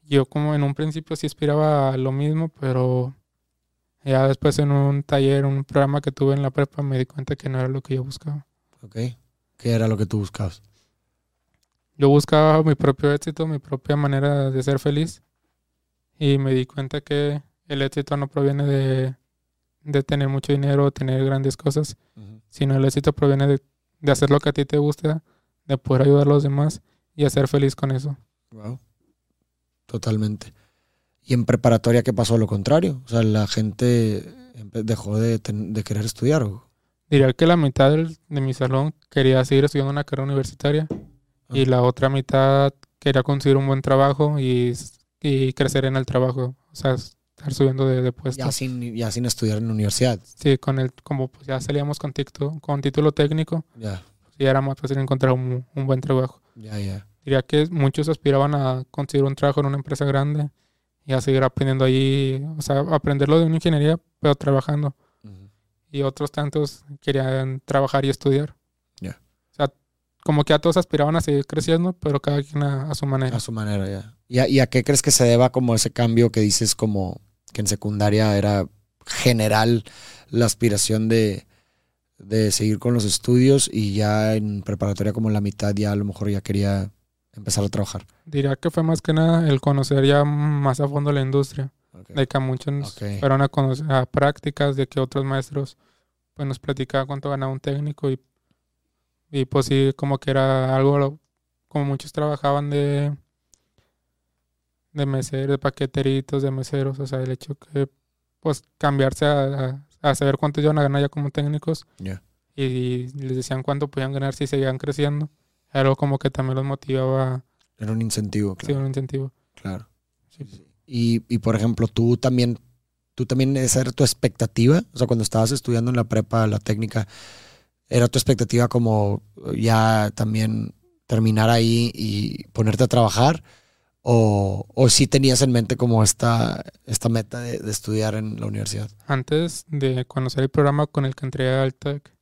Yo como en un principio sí aspiraba a lo mismo, pero ya después en un taller, un programa que tuve en la prepa, me di cuenta que no era lo que yo buscaba.
Ok. ¿Qué era lo que tú buscabas?
Yo buscaba mi propio éxito, mi propia manera de ser feliz y me di cuenta que el éxito no proviene de, de tener mucho dinero o tener grandes cosas, sino el éxito proviene de, de hacer lo que a ti te gusta, de poder ayudar a los demás y hacer feliz con eso.
Wow. Totalmente. ¿Y en preparatoria qué pasó? Lo contrario. O sea, la gente dejó de, de querer estudiar. ¿o?
Diría que la mitad del- de mi salón quería seguir estudiando una carrera universitaria y
Ah.
la otra mitad quería conseguir un buen trabajo y, y crecer en el trabajo, o sea, estar subiendo de, de puesto.
Ya sin, ya sin estudiar en la universidad.
Sí, con el, como pues ya salíamos con, ticto- con título técnico,
Ya,
ya era más fácil encontrar un, un buen trabajo.
ya, ya.
Diría que muchos aspiraban a conseguir un trabajo en una empresa grande y a seguir aprendiendo ahí, o sea, aprenderlo de una ingeniería, pero trabajando. Y otros tantos querían trabajar y estudiar.
Ya.
O sea, como que a todos aspiraban a seguir creciendo, pero cada quien a, a su manera.
A su manera, ya. ¿Y a, y a qué crees que se deba como ese cambio que dices como que en secundaria era general la aspiración de, de seguir con los estudios y ya en preparatoria como la mitad ya a lo mejor ya quería empezar a trabajar?
Diría que fue más que nada el conocer ya más a fondo la industria. De que a muchos
Ok.
fueron a, conocer, a prácticas, de que otros maestros pues nos platicaban cuánto ganaba un técnico y, y pues sí, como que era algo, como muchos trabajaban de, de meseros, de paqueteritos, de meseros, o sea, el hecho que pues cambiarse a, a- a saber cuánto iban a ganar ya como técnicos
Ya.
y, les decían cuánto podían ganar si seguían creciendo, era algo como que también los motivaba,
Era un incentivo,
sí,
claro.
un incentivo.
Claro.
Sí.
Y, y por ejemplo, tú también, tú también, esa era tu expectativa, o sea, cuando estabas estudiando en la prepa, la técnica, era tu expectativa como ya también terminar ahí y ponerte a trabajar, o, o sí tenías en mente como esta, esta meta de, de estudiar en la universidad.
Antes de conocer el programa con el que entré al TEC,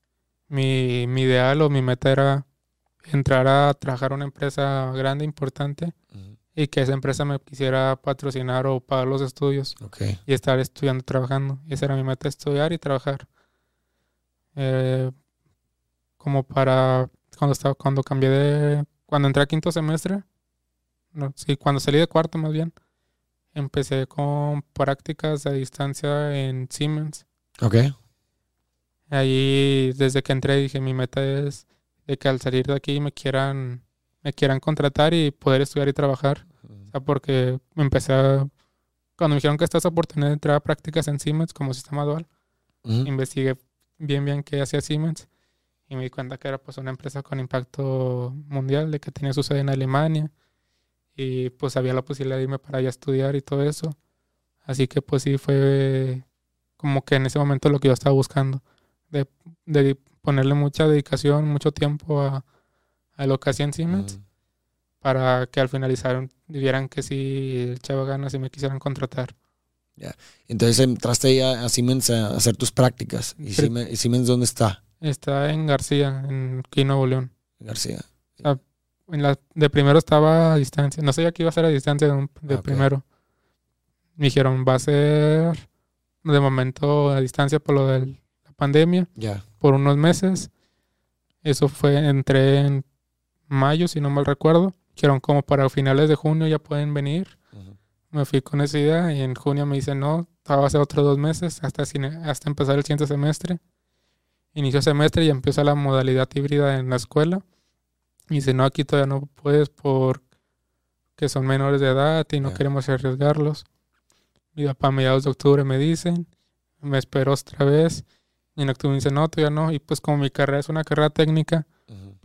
mi, mi ideal o mi meta era entrar a trabajar a una empresa grande, importante, y que esa empresa me quisiera patrocinar o pagar los estudios y estar estudiando, trabajando. Esa era mi meta, estudiar y trabajar. Eh, como para cuando estaba, cuando cambié de, cuando entré a quinto semestre, no, sí, cuando salí de cuarto más bien, empecé con prácticas a distancia en Siemens.
Ok.
Ahí, desde que entré, dije, mi meta es de que al salir de aquí me quieran, me quieran contratar y poder estudiar y trabajar. O sea, porque empecé a... Cuando me dijeron que esta esa oportunidad de entrar a prácticas en Siemens como sistema dual, investigué bien bien qué hacía Siemens y me di cuenta que era pues una empresa con impacto mundial, de que tenía su sede en Alemania y pues había la posibilidad de irme para allá a estudiar y todo eso. Así que pues sí fue como que en ese momento lo que yo estaba buscando, de, de ponerle mucha dedicación, mucho tiempo a, a lo que hacía en Siemens
Ujú.
para que al finalizar vieran que sí echaba ganas y me quisieran contratar.
Entonces entraste ahí a, a Siemens a hacer tus prácticas. ¿Y. Siemens, y Siemens dónde está?
Está en García, en Quino, Nuevo León.
García.
En la, de primero estaba a distancia. No sabía que iba a ser a distancia de, un- de
Ah,
primero. Me dijeron, va a ser de momento a distancia por lo de la pandemia,
Ya.
por unos meses. Eso fue, entré en mayo, si no mal recuerdo. Dijeron, como para finales de junio ya pueden venir. Me fui con esa idea y en junio me dicen, no, va a ser otros dos meses hasta, hasta empezar el siguiente semestre. Inicio semestre y empieza la modalidad híbrida en la escuela. Y dice, no, aquí todavía no puedes porque son menores de edad y no queremos arriesgarlos. Y para mediados de octubre me dicen, me espero otra vez. Y en octubre me dicen, no, todavía no. Y pues como mi carrera es una carrera técnica,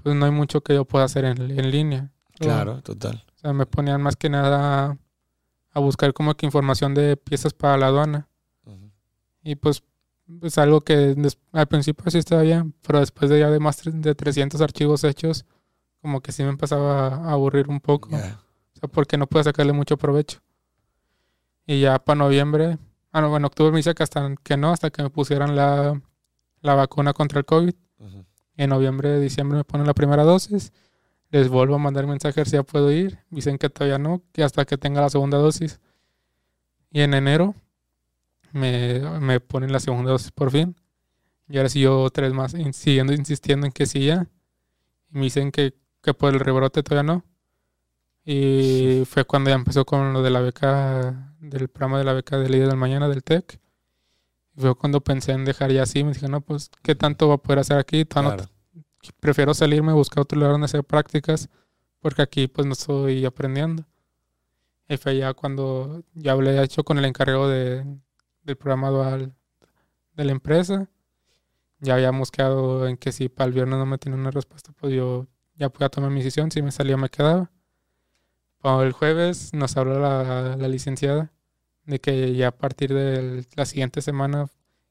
pues no hay mucho que yo pueda hacer en, en línea.
Claro, total.
O sea, me ponían más que nada a buscar como que información de piezas para la aduana.
Ujú.
Y pues es algo que al principio sí estaba bien, pero después de ya de más de 300 archivos hechos, como que sí me empezaba a aburrir un poco.
Ya.
O sea, porque no pude sacarle mucho provecho. Y ya para noviembre, ah, no, en octubre me dice que hasta que no, hasta que me pusieran la, la vacuna contra el COVID.
Ujú.
En noviembre, diciembre me ponen la primera dosis. Les vuelvo a mandar mensaje si ya puedo ir. Dicen que todavía no, que hasta que tenga la segunda dosis. Y en enero me, me ponen la segunda dosis por fin. Y ahora sí yo tres más, in- siguiendo insistiendo en que sí ya. Y me dicen que, que por el rebrote todavía no. Y fue cuando ya empezó con lo de la beca, del programa de la beca de líder del mañana del TEC. Fue cuando pensé en dejar ya así. Me dije, no, pues, ¿qué tanto va a poder hacer aquí? Todavía no
Claro.
prefiero salirme, buscar otro lugar donde hacer prácticas, porque aquí pues no estoy aprendiendo. Y fue ya cuando ya hablé hecho con el encargado de, del programa dual de la empresa. Ya habíamos quedado en que si para el viernes no me tenía una respuesta, pues yo ya podía tomar mi decisión. Si me salía, me quedaba. Para el jueves nos habló la, la licenciada de que ya a partir de la siguiente semana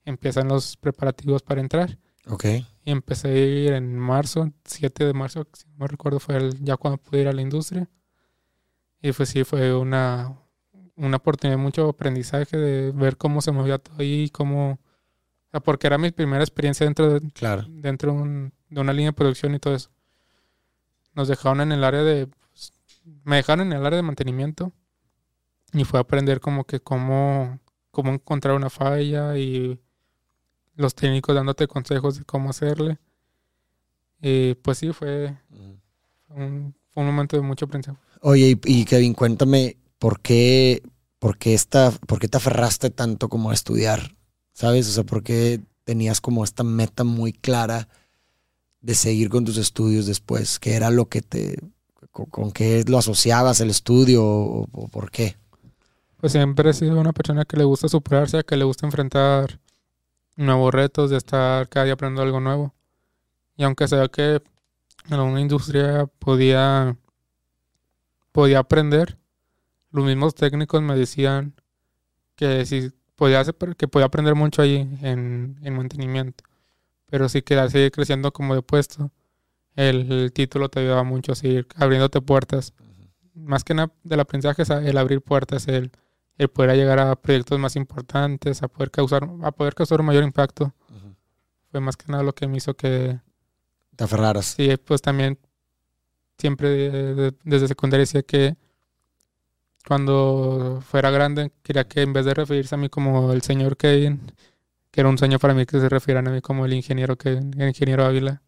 empiezan los preparativos para entrar.
Ok.
Y empecé a ir en marzo, 7 de marzo, si no me recuerdo, fue el- ya cuando pude ir a la industria. Y pues sí, fue una, una oportunidad mucho aprendizaje de ver cómo se movía todo ahí, cómo... o sea, porque era mi primera experiencia dentro de,
Claro.
dentro de, un- de una línea de producción y todo eso. Nos dejaron en el área de... pues, me dejaron en el área de mantenimiento y fue a aprender como que cómo, cómo encontrar una falla y los técnicos dándote consejos de cómo hacerle. Y pues sí, fue un, fue un momento de mucho aprendizaje.
Oye, y, y Kevin, cuéntame por qué, por qué esta, por qué te aferraste tanto como a estudiar, ¿sabes? O sea, por qué tenías como esta meta muy clara de seguir con tus estudios después, ¿qué era lo que te, con, qué lo asociabas el estudio o, o por qué?
Pues siempre he sido una persona que le gusta superarse, que le gusta enfrentar nuevos retos, de estar cada día aprendiendo algo nuevo. Y aunque sea que en una industria podía, podía aprender, los mismos técnicos me decían que si podía hacer, que podía aprender mucho ahí en, en mantenimiento. Pero si quería seguir creciendo como de puesto, el, el título te ayudaba mucho a seguir abriéndote puertas. Más que nada del aprendizaje es el abrir puertas, el el poder llegar a proyectos más importantes, a poder causar, a poder causar un mayor impacto. Fue más que nada lo que me hizo que
Te aferraras.
sí, pues también siempre de- de- desde secundaria decía que cuando fuera grande quería que en vez de referirse a mí como el señor Kevin, que era un sueño para mí que se refieran a mí como el ingeniero Kevin, el ingeniero Ávila.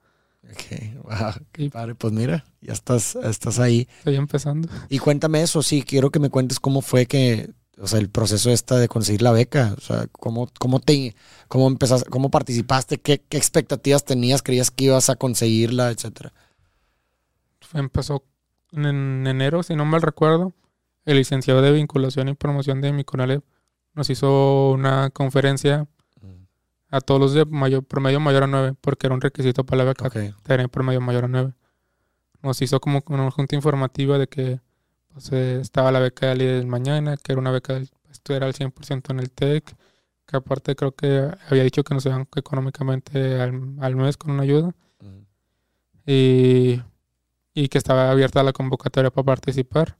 Ok, wow, qué
Y-
padre. Pues mira, ya estás, estás ahí.
Estoy empezando.
Y cuéntame eso, sí, quiero que me cuentes cómo fue que, o sea, el proceso esta de conseguir la beca, o sea, cómo, cómo te, cómo empezaste, cómo participaste, qué, qué expectativas tenías, creías que ibas a conseguirla, etcétera.
empezó en enero, si no mal recuerdo, el licenciado de vinculación y promoción de Miconalep nos hizo una conferencia a todos los de mayor, promedio mayor a 9, porque era un requisito para la beca
Ok,
tener promedio mayor a 9. Nos hizo como una junta informativa de que pues, eh, estaba la beca de líder del mañana, que era una beca del estudiar al 100% en el TEC, que aparte creo que había dicho que nos iban económicamente al, al mes con una ayuda y, y que estaba abierta la convocatoria para participar.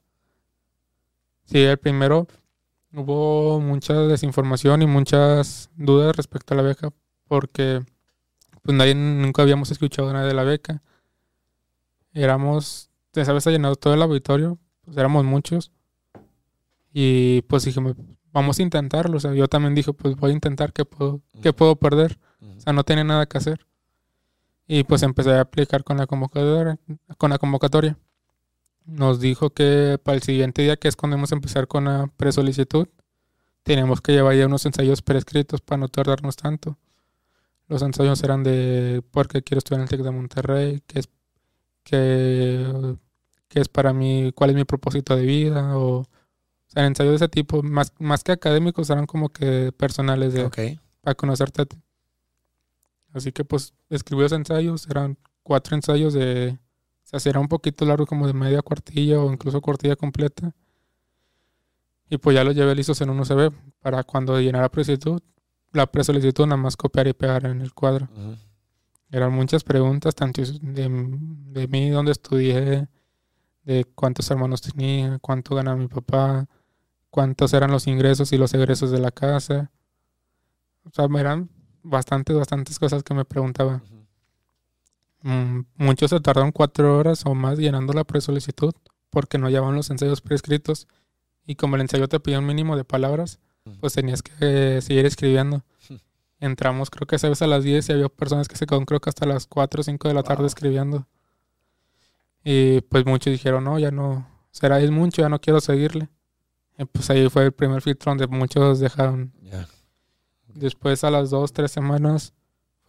Sí, el primero hubo mucha desinformación y muchas dudas respecto a la beca porque pues nadie nunca habíamos escuchado nada de la beca. Éramos esa vez ha llenado todo el auditorio, pues éramos muchos. Y pues dije, vamos a intentarlo. O sea, yo también dije, pues voy a intentar, ¿qué puedo, qué puedo perder? O sea, no tenía nada que hacer. Y pues empecé a aplicar con la convocatoria. Con la convocatoria. Nos dijo que para el siguiente día, que es cuando vamos a empezar con la presolicitud, teníamos que llevar ya unos ensayos prescritos para no tardarnos tanto. Los ensayos eran de por qué quiero estudiar en el TEC de Monterrey, qué es, qué, qué es para mí, cuál es mi propósito de vida, o, o sea, ensayos de ese tipo, más, más que académicos, eran como que personales de, para conocerte. Así que pues escribí los ensayos, eran cuatro ensayos de, sea, era un poquito largo como de media cuartilla o incluso cuartilla completa. Y pues ya lo llevé listos en un USB para cuando llenara la solicitud, la presolicitud nada más copiar y pegar en el cuadro. Eran muchas preguntas, tanto de, de mí, dónde estudié, de cuántos hermanos tenía, cuánto ganaba mi papá, cuántos eran los ingresos y los egresos de la casa. O sea, eran bastantes, bastantes cosas que me preguntaba. Muchos se tardaron cuatro horas o más llenando la presolicitud porque no llevaban los ensayos prescritos y como el ensayo te pedía un mínimo de palabras, pues tenías que eh, seguir escribiendo. Entramos creo que esa vez a las 10 y había personas que se quedaron creo que hasta las 4 o 5 de la tarde escribiendo. Y pues muchos dijeron, no, ya no, será es mucho, ya no quiero seguirle. Y pues ahí fue el primer filtro donde muchos dejaron. Después a las 2, 3 semanas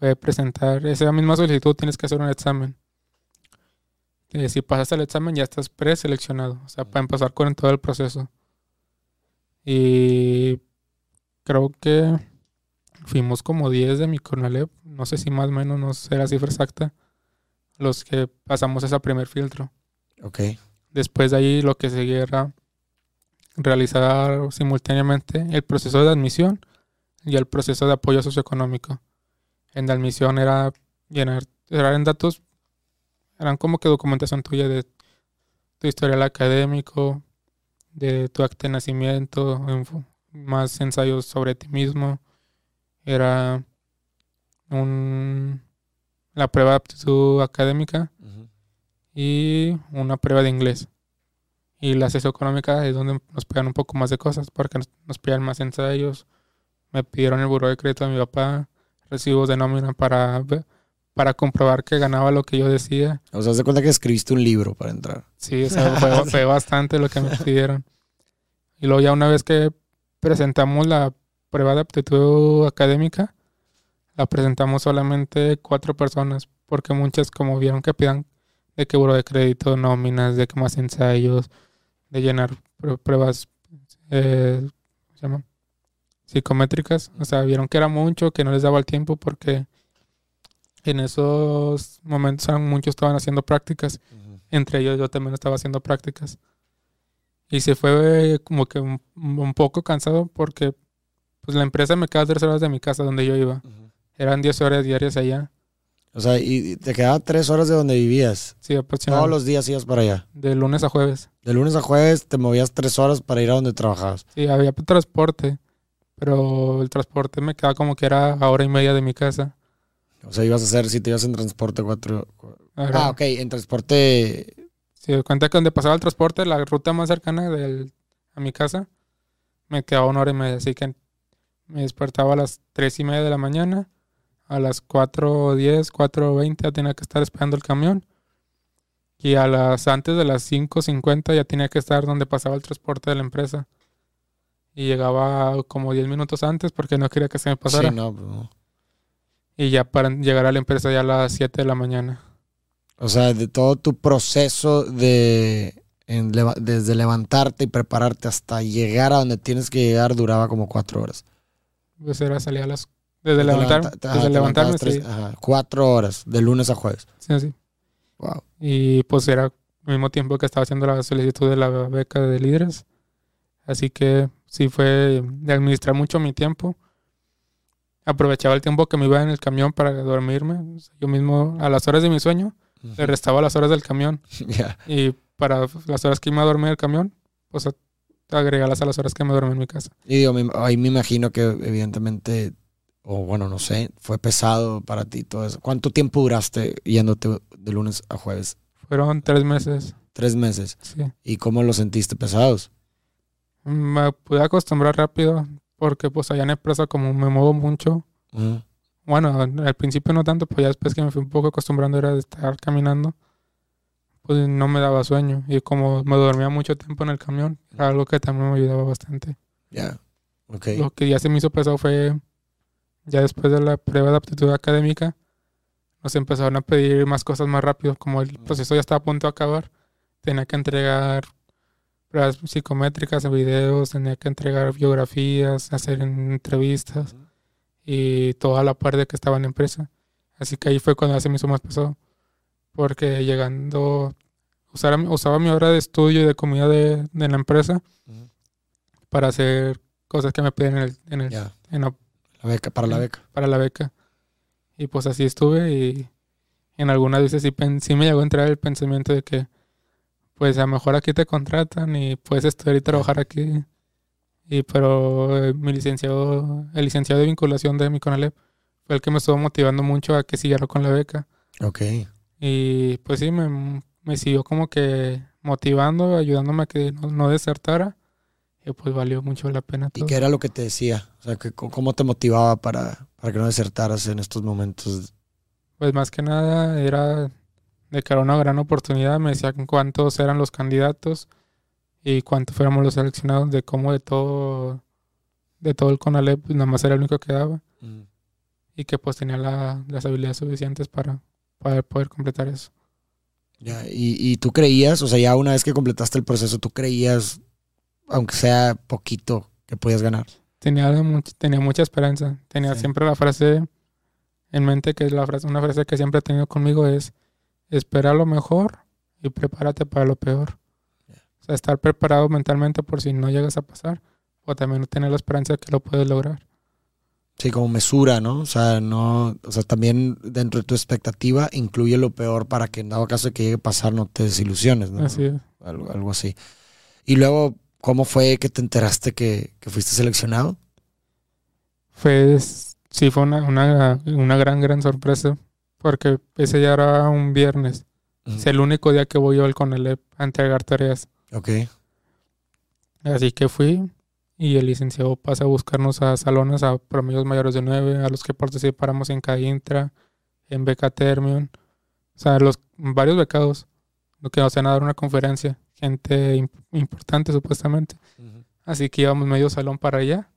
fue presentar esa misma solicitud, tienes que hacer un examen. Y si pasas el examen ya estás preseleccionado, o sea, para empezar con todo el proceso. Y creo que fuimos como 10 de mi Conalep, no sé si más o menos, no sé la cifra exacta, los que pasamos ese primer filtro.
Ok.
Después de ahí lo que seguía era realizar simultáneamente el proceso de admisión y el proceso de apoyo socioeconómico. En la admisión era llenar, eran datos, eran como que documentación tuya de tu historial académico, de tu acta de nacimiento, más ensayos sobre ti mismo. Era un, la prueba de aptitud académica y una prueba de inglés. Y la socioeconómica es donde nos pegan un poco más de cosas, porque nos, nos piden más ensayos. Me pidieron el buró de crédito de mi papá, recibos de nómina para, para comprobar que ganaba lo que yo decía.
O sea, se cuenta que escribiste un libro para entrar.
Sí, o sea, fue, bastante lo que me pidieron. Y luego ya una vez que presentamos la prueba de aptitud académica, la presentamos solamente cuatro personas, porque muchas como vieron que pidan de que buro de crédito, nóminas, de que más ensayos, de llenar pruebas, eh, se llama? Psicométricas. O sea, vieron que era mucho, que no les daba el tiempo porque en esos momentos muchos estaban haciendo prácticas. Entre ellos yo también estaba haciendo prácticas. Y se fue como que un, poco cansado porque pues la empresa me quedaba tres horas de mi casa donde yo iba. Eran 10 horas diarias allá.
O sea, y te quedaba tres horas de donde vivías.
Sí,
aproximadamente. Todos los días ibas para allá.
De lunes a jueves.
De lunes a jueves te movías tres horas para ir a donde trabajabas.
Sí, había transporte. Pero el transporte me quedaba como que era a hora y media de mi casa.
O sea, ibas a hacer, si te ibas en transporte cuatro... Ah, ok, en transporte...
Sí, cuenta que donde pasaba el transporte, la ruta más cercana del, a mi casa, me quedaba una hora y media. Así que me despertaba a las tres y media de la mañana. A las cuatro diez, cuatro veinte ya tenía que estar esperando el camión. Y a las antes de las cinco cincuenta ya tenía que estar donde pasaba el transporte de la empresa y llegaba como 10 minutos antes porque no quería que se me pasara.
Sí, no, bro.
Y ya para llegar a la empresa ya a las 7 de la mañana.
O sea, de todo tu proceso de desde levantarte y prepararte hasta llegar a donde tienes que llegar duraba como 4 horas.
Pues era salir a las desde, levantar, desde levantarme
tres, ajá, cuatro horas de lunes a jueves.
Sí, así. Wow. Y pues era al mismo tiempo que estaba haciendo la solicitud de la beca de líderes. Así que sí fue de administrar mucho mi tiempo. Aprovechaba el tiempo que me iba en el camión para dormirme. Yo mismo, a las horas de mi sueño, le restaba las horas del camión. Y para las horas que iba a dormir en el camión, pues agregarlas a las horas que me dormí en mi casa.
Y digo, ahí me imagino que evidentemente, o bueno, no sé, fue pesado para ti todo eso. ¿Cuánto tiempo duraste yéndote de lunes a jueves?
Fueron tres meses.
Tres meses.
Sí.
¿Y cómo los sentiste pesados?
Me pude acostumbrar rápido porque pues allá en como me muevo mucho. Bueno, al principio no tanto, pues ya después que me fui un poco acostumbrando era de estar caminando, pues no me daba sueño. Y como me dormía mucho tiempo en el camión, era algo que también me ayudaba bastante.
Ya. Ok.
Lo que ya se me hizo pesado fue, ya después de la prueba de aptitud académica, nos empezaron a pedir más cosas más rápido. Como el proceso ya estaba a punto de acabar, tenía que entregar pruebas psicométricas, videos, tenía que entregar biografías, hacer entrevistas y toda la parte que estaba en la empresa. Así que ahí fue cuando se me hizo más pesado. Porque llegando, usara- usaba mi hora de estudio y de comida de, de la empresa para hacer cosas que me pedían en el, en el- en la-
La beca, para la beca.
para la beca. Y pues así estuve y en algunas veces sí, pen- sí me llegó a entrar el pensamiento de que pues a lo mejor aquí te contratan y puedes estudiar y trabajar aquí. Y pero eh, mi licenciado, el licenciado de vinculación de mi Conalep fue el que me estuvo motivando mucho a que siguiera con la beca.
Ok.
Y pues sí, me, me siguió como que motivando, ayudándome a que no, no desertara. Y pues valió mucho la pena
¿Y
todo.
qué era lo que te decía? O sea, que, ¿cómo te motivaba para, para que no desertaras en estos momentos?
Pues más que nada era de que era una gran oportunidad. Me decían cuántos eran los candidatos y cuántos fuéramos los seleccionados, de cómo de todo, de todo el CONALEP, pues, nada más era el único que daba
Mm.
y que pues tenía la- las habilidades suficientes para, para poder completar eso.
Ya, y, y tú creías, o sea, ya una vez que completaste el proceso, tú creías, aunque sea poquito, que podías ganar.
Tenía, tenía mucha esperanza. Tenía
Sí.
siempre la frase en mente, que es la frase, una frase que siempre he tenido conmigo es espera lo mejor y prepárate para lo peor. O sea, estar preparado mentalmente por si no llegas a pasar o también tener la esperanza de que lo puedes lograr.
Sí, como mesura, ¿no? O sea, no, o sea, también dentro de tu expectativa incluye lo peor para que en dado caso de que llegue a pasar no te desilusiones, ¿no?
Así es.
Algo, algo así. Y luego, ¿cómo fue que te enteraste que, que fuiste seleccionado?
Fue, sí, fue una, una, una gran, gran sorpresa porque ese ya era un viernes. Es el único día que voy yo al CONALEP a entregar tareas.
Ok.
Así que fui y el licenciado pasa a buscarnos a salones a promedios mayores de 9, a los que participáramos en CAINTRA, en Beca Termion, o sea, los varios becados lo que nos van a dar una conferencia, gente im- importante supuestamente. Así que íbamos medio salón para allá.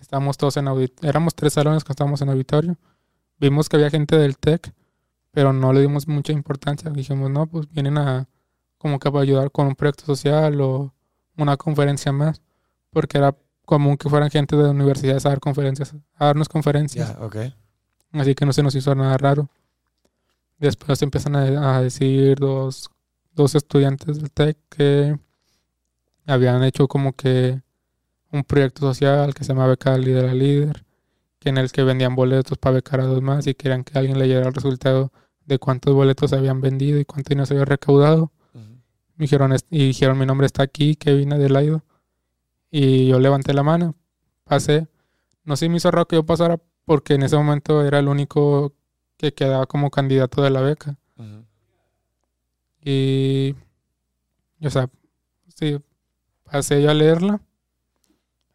Estábamos todos en auditorio. Éramos tres salones que estábamos en auditorio. Vimos que había gente del TEC, pero no le dimos mucha importancia. Dijimos, no, pues vienen a como que para ayudar con un proyecto social o una conferencia más. Porque era común que fueran gente de universidades a dar conferencias, a darnos conferencias. Así que no se nos hizo nada raro. Después empiezan a, a decir dos, dos estudiantes del TEC que habían hecho como que un proyecto social que se llama Beca Líder a Líder, en el que vendían boletos para becar a dos más y querían que alguien leyera el resultado de cuántos boletos habían vendido y cuánto dinero se había recaudado. Me dijeron, "Es- y dijeron, mi nombre está aquí, Kevin Adelaido. Y yo levanté la mano, pasé. No sé, me hizo raro que yo pasara porque en ese momento era el único que quedaba como candidato de la beca. Y, y, o sea, sí, pasé yo a leerla.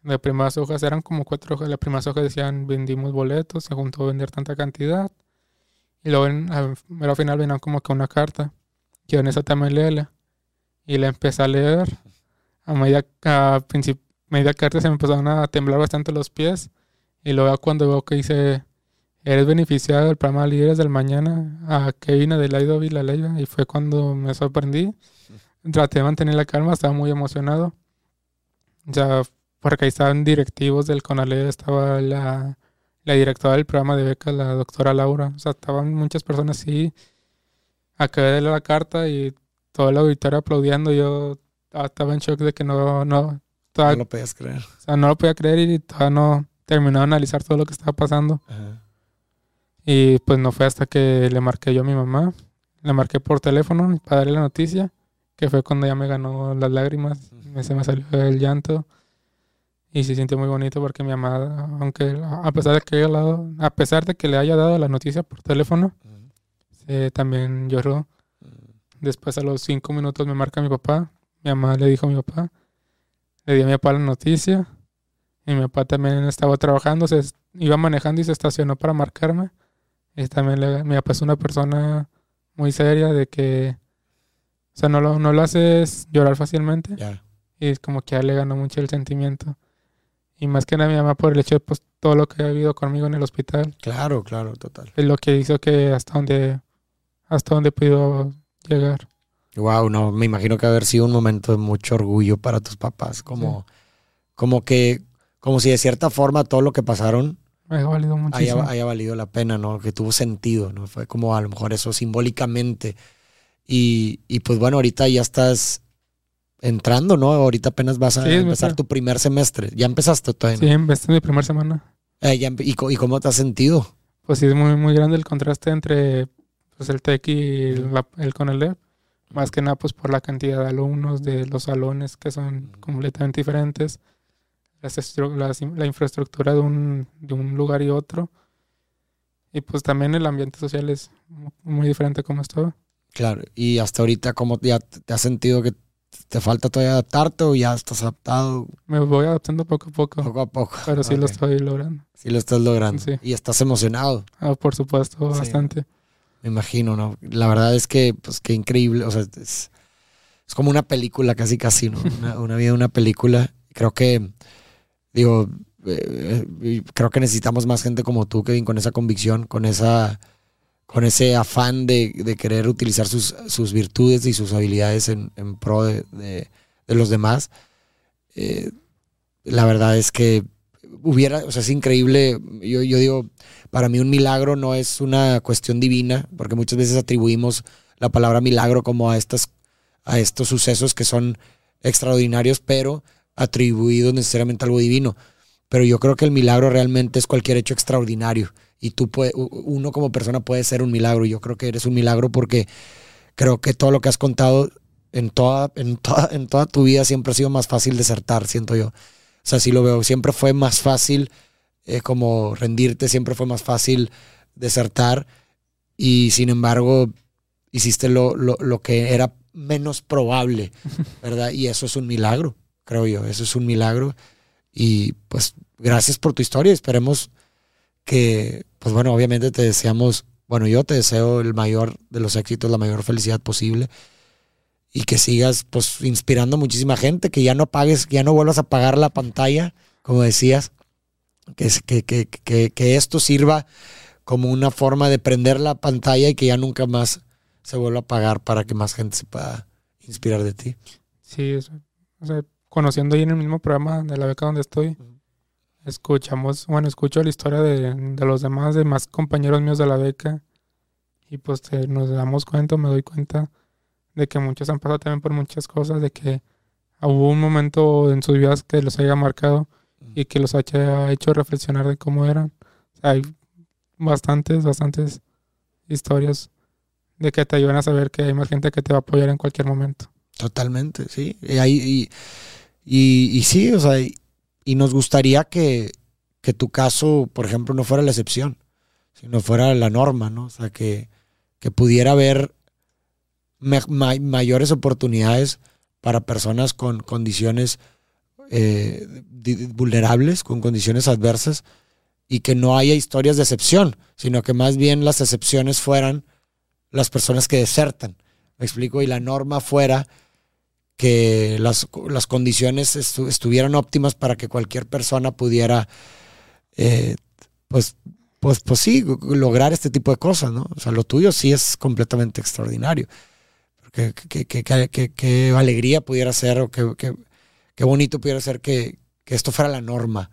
Las primeras hojas eran como cuatro hojas. Las primeras hojas decían vendimos boletos, se juntó a vender tanta cantidad. Y luego en, al, al final venían como que una carta. Que en esa también léela. Y la empecé a leer. A medida, a medida carta se me empezaron a temblar bastante los pies. Y luego cuando veo que dice, eres beneficiado del programa Líderes del Mañana a Kevin Adelaido Vilaleiva. Y fue cuando me sorprendí. Traté de mantener la calma, estaba muy emocionado. Ya, porque ahí estaban directivos del CONALE, estaba la, la directora del programa de becas, la doctora Laura. O sea, estaban muchas personas así. Acabé de leer la carta y todo el auditorio aplaudiendo. Yo estaba en shock de que no, no,
No lo podías creer.
o sea, no lo podía creer y todavía no terminó de analizar todo lo que estaba pasando.
Ajá.
Y pues no fue hasta que le marqué yo a mi mamá. Le marqué por teléfono para darle la noticia, que fue cuando ya me ganó las lágrimas, se me salió el llanto. Y se sintió muy bonito porque mi mamá, aunque a pesar de que haya dado- a pesar de que le haya dado la noticia por teléfono, eh, también lloró. Después a los cinco minutos me marca mi papá. Mi mamá le dijo a mi papá. Le di a mi papá la noticia. Y mi papá también estaba trabajando, se iba manejando y se estacionó para marcarme. Y también le, mi papá es una persona muy seria de que, o sea, no lo, no lo haces llorar fácilmente.
Ya.
Y es como que a él le ganó mucho el sentimiento. Y más que nada mi mamá por el hecho de pues, todo lo que ha habido conmigo en el hospital.
Claro, claro, total.
Es lo que hizo que hasta donde, hasta donde pudo llegar.
Wow, no, me imagino que haber sido un momento de mucho orgullo para tus papás, como, como que, como si de cierta forma todo lo que pasaron
Me ha valido
haya, haya valido la pena, ¿no? Que tuvo sentido, ¿no? Fue como a lo mejor eso simbólicamente. Y, y pues bueno, ahorita ya estás entrando, ¿no? Ahorita apenas vas a
Sí,
empezar tu primer semestre. ¿Ya empezaste todavía?
Sí,
no?
es mi primera semana.
Eh, ya ¿y, co- ¿Y cómo te has sentido?
Pues sí, es muy, muy grande el contraste entre pues, el TEC y la- el CONALEP. Más que nada, pues por la cantidad de alumnos, de los salones que son completamente diferentes, las las la infraestructura de un, de un lugar y otro. Y pues también el ambiente social es mu- muy diferente como estaba.
Claro. ¿Y hasta ahorita cómo ya te te has sentido que te falta todavía adaptarte o ya estás adaptado
Me voy adaptando poco a poco,
poco a poco?
pero sí lo estoy logrando.
Sí lo estás logrando.
Sí.
Y estás emocionado,
Ah, por supuesto,
Sí.
bastante.
me imagino, ¿no? La verdad es que, pues, qué increíble. O sea, es, es como una película, casi, casi, ¿no? Una, una vida de una película. Creo que, digo, eh, eh, creo que necesitamos más gente como tú, Kevin, con esa convicción, con esa con ese afán de, querer utilizar sus, virtudes y sus habilidades en, pro de los demás. Eh, la verdad es que hubiera, o sea, es increíble. Yo, yo digo, para mí un milagro no es una cuestión divina, porque muchas veces atribuimos la palabra milagro como a estas, a estos sucesos que son extraordinarios, pero atribuidos necesariamente a algo divino. Pero yo creo que el milagro realmente es cualquier hecho extraordinario. Y tú puede, uno como persona puede ser un milagro. Y yo creo que eres un milagro porque creo que todo lo que has contado en toda, en toda, en toda tu vida siempre ha sido más fácil desertar, siento yo. O sea, sí lo veo. Siempre fue más fácil eh, como rendirte, siempre fue más fácil desertar. Y sin embargo, hiciste lo, lo, lo que era menos probable, ¿verdad? Y eso es un milagro, creo yo. Eso es un milagro. Y pues gracias por tu historia. Esperemos que, pues bueno, obviamente te deseamos, bueno, yo te deseo el mayor de los éxitos, la mayor felicidad posible. Y que sigas pues inspirando a muchísima gente, que ya no pagues, que ya no vuelvas a pagar la pantalla, como decías, que, que, que, que, que esto sirva como una forma de prender la pantalla y que ya nunca más se vuelva a pagar para que más gente se pueda inspirar de ti.
Sí, eso. O sea, conociendo ahí en el mismo programa de la beca donde estoy. Escuchamos, bueno, escucho la historia de, de los demás, de más compañeros míos de la beca, y pues nos damos cuenta, me doy cuenta de que muchos han pasado también por muchas cosas, de que hubo un momento en sus vidas que los haya marcado y que los haya hecho reflexionar de cómo eran. Hay bastantes, bastantes historias de que te ayudan a saber que hay más gente que te va a apoyar en cualquier momento.
Totalmente, sí. Y, y, y- sí, o sea, y nos gustaría que, que tu caso, por ejemplo, no fuera la excepción, sino fuera la norma, ¿no? O sea, que, que pudiera haber mayores oportunidades para personas con condiciones eh, vulnerables, con condiciones adversas, y que no haya historias de excepción, sino que más bien las excepciones fueran las personas que desertan. ¿Me explico? Y la norma fuera que las, las condiciones estu- estuvieran óptimas para que cualquier persona pudiera, eh, pues, pues, pues sí, lograr este tipo de cosas, ¿no? O sea, lo tuyo sí es completamente extraordinario. Qué, qué- qué- qué alegría pudiera ser o qué, bonito pudiera ser que, que esto fuera la norma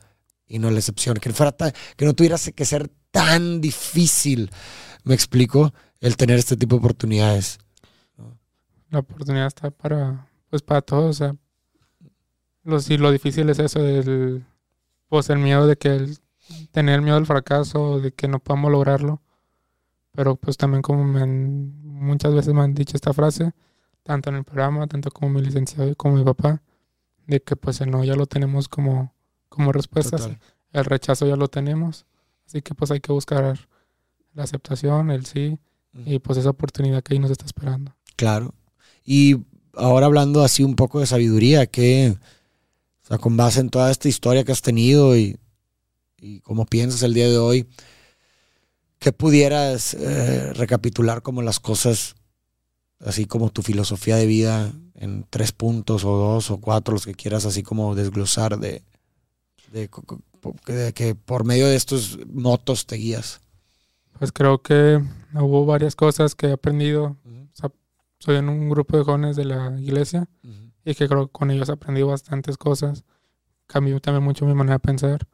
y no la excepción, que, fuera que no tuviera que ser tan difícil, me explico, el tener este tipo de oportunidades.
la oportunidad está para pues para todos o sea lo, sí, lo difícil es eso del pues el miedo de que el, tener miedo al fracaso de que no podamos lograrlo. Pero pues también como me han- muchas veces me han dicho esta frase tanto en el programa tanto como mi licenciado y como mi papá de que pues el no ya lo tenemos como como respuesta el rechazo ya lo tenemos. Así que pues hay que buscar la aceptación el sí y pues esa oportunidad que ahí nos está esperando.
Claro. Y ahora hablando así un poco de sabiduría, que, o sea, con base en toda esta historia que has tenido y, y cómo piensas el día de hoy, ¿qué pudieras eh, recapitular como las cosas, así como tu filosofía de vida en tres puntos o dos o cuatro, los que quieras, así como desglosar de, de, de que por medio de estos motos te guías?
Pues creo que hubo varias cosas que he aprendido. Soy en un grupo de jóvenes de la iglesia y que creo que con ellos aprendí bastantes cosas. Cambió también mucho mi manera de pensar.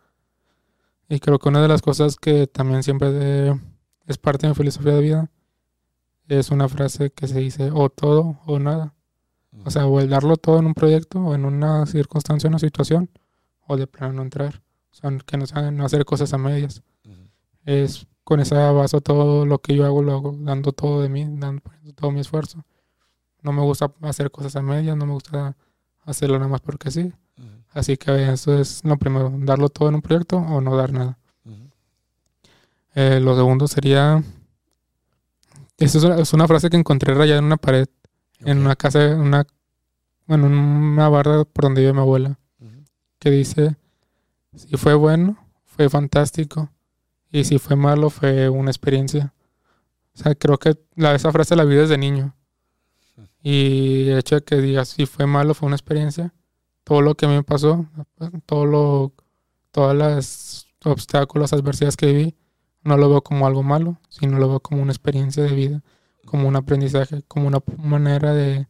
Y creo que una de las cosas que también siempre es parte de mi filosofía de vida es una frase que se dice o todo o nada. O sea, o el darlo todo en un proyecto o en una circunstancia, una situación, o de plano no entrar. O sea, que no, no hacer cosas a medias. Es con esa base todo lo que yo hago, lo hago dando todo de mí, dando todo mi esfuerzo. No me gusta hacer cosas a medias, no me gusta hacerlo nada más porque sí. Así que eso es lo primero, darlo todo en un proyecto o no dar nada. Eh, lo segundo sería, eso es una, frase que encontré rayada en una pared, en una casa, una, bueno, en una barra por donde vive mi abuela, que dice, si fue bueno, fue fantástico, y si fue malo, fue una experiencia. O sea, creo que la, esa frase la vi desde niño. Y el hecho de que digas si fue malo, fue una experiencia. Todo lo que a mí me pasó, todo lo, todas las obstáculos, adversidades que viví, no lo veo como algo malo, sino lo veo como una experiencia de vida, como un aprendizaje, como una manera de,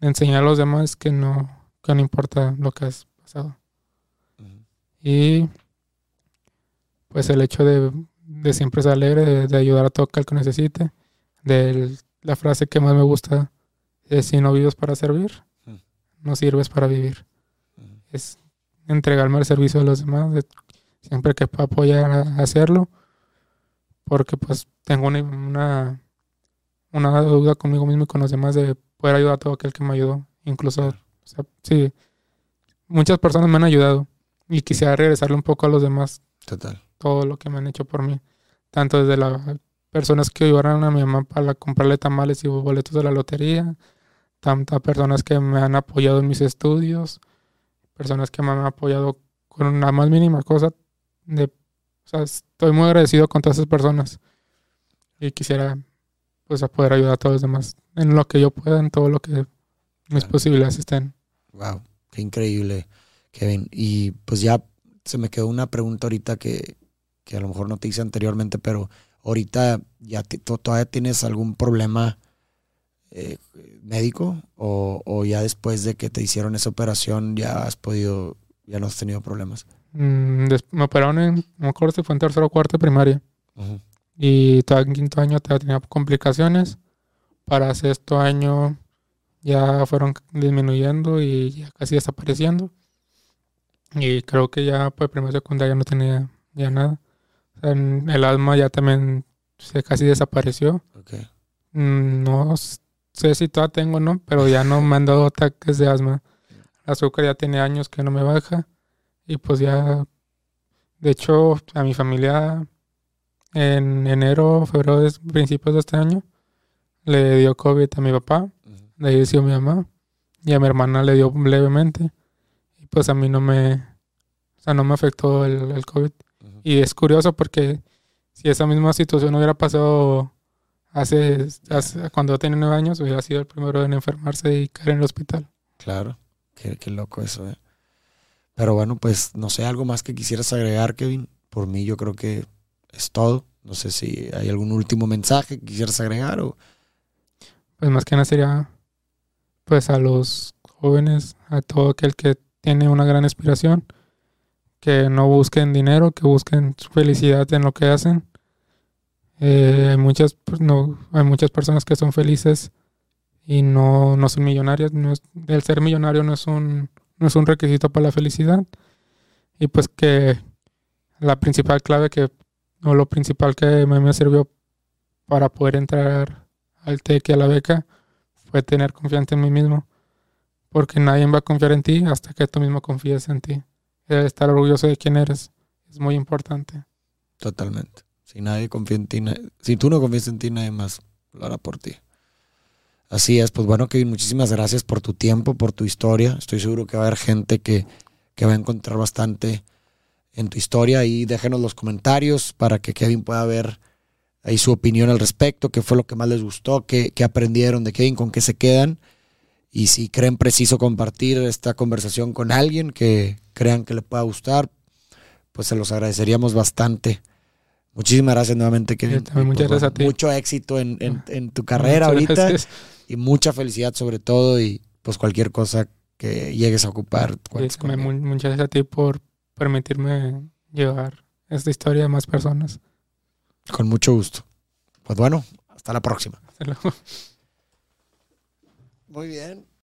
enseñar a los demás que no, que no importa lo que has pasado. Y pues el hecho de, siempre ser alegre, de, ayudar a todo el que necesite, de la frase que más me gusta es si no vives para servir, mm. no sirves para vivir. Mm. Es entregarme al servicio de los demás, siempre que pueda apoyar a hacerlo, porque pues tengo una, una, deuda conmigo mismo y con los demás de poder ayudar a todo aquel que me ayudó. Incluso, sí, muchas personas me han ayudado y quisiera regresarle un poco a los demás.
Total
todo lo que me han hecho por mí. Tanto desde las personas que ayudaron a mi mamá para comprarle tamales y boletos de la lotería, tantas personas que me han apoyado en mis estudios, personas que me han apoyado con una más mínima cosa. De, o sea, estoy muy agradecido con todas esas personas y quisiera pues poder ayudar a todos los demás en lo que yo pueda, en todo lo que mis posibilidades estén.
Wow, qué increíble, Kevin. Y pues ya se me quedó una pregunta ahorita que, que a lo mejor no te hice anteriormente, pero ahorita ya todavía tienes algún problema eh, médico o, ya después de que te hicieron esa operación ya has podido, ya no has tenido problemas.
Mm, me operaron en, no me acuerdo si fue en tercero o cuarto de primaria. Y todo en quinto año tenía complicaciones. Para sexto año ya fueron disminuyendo y ya casi desapareciendo. Y creo que ya pues primero secundaria no tenía ya nada el asma ya también se casi desapareció. Mm, no sé si todavía tengo, ¿no? Pero ya no me han dado ataques de asma. El azúcar ya tiene años que no me baja. Y pues ya, de hecho, a mi familia en enero, febrero, principios de este año, le dio COVID a mi papá, le dio mi mamá, y a mi hermana le dio levemente. Y pues a mí no me, o sea, no me afectó el, el COVID. Y es curioso porque si esa misma situación hubiera pasado hace, cuando yo tenía nueve años, hubiera sido el primero en enfermarse y caer en el hospital.
Claro, qué, loco eso. ¿eh? Pero bueno, pues no sé, algo más que quisieras agregar, Kevin. Por mí yo creo que es todo. No sé si hay algún último mensaje que quisieras agregar o...
Pues más que nada sería pues a los jóvenes, a todo aquel que tiene una gran inspiración, que no busquen dinero, que busquen su felicidad en lo que hacen. Eh, hay, muchas, pues, no, hay muchas personas que son felices y no, no son millonarias. No es, el ser millonario no es, un, no es un requisito para la felicidad. Y pues que la principal clave que, o lo principal que me, me sirvió para poder entrar al TEC y a la beca fue tener confianza en mí mismo. Porque nadie va a confiar en ti hasta que tú mismo confíes en ti estar orgulloso de quién eres. Es muy importante.
Totalmente. Si nadie confía en ti, si tú no confías en ti, nadie más lo hará por ti. Así es, pues bueno, Kevin, muchísimas gracias por tu tiempo, por tu historia. Estoy seguro que va a haber gente que, que va a encontrar bastante en tu historia y déjenos los comentarios para que Kevin pueda ver ahí su opinión al respecto, qué fue lo que más les gustó, qué, qué aprendieron de Kevin, con qué se quedan. Y si creen preciso compartir esta conversación con alguien que crean que le pueda gustar, pues se los agradeceríamos bastante. Muchísimas gracias nuevamente, Kevin.
Muchas
pues,
gracias a ti.
Mucho éxito en, en, en tu carrera ahorita
Gracias.
y mucha felicidad sobre todo y pues cualquier cosa que llegues a ocupar.
Sí, muchas gracias a ti por permitirme llevar esta historia a más personas.
Con mucho gusto. Pues bueno, hasta la próxima.
Hasta luego.
Muy bien.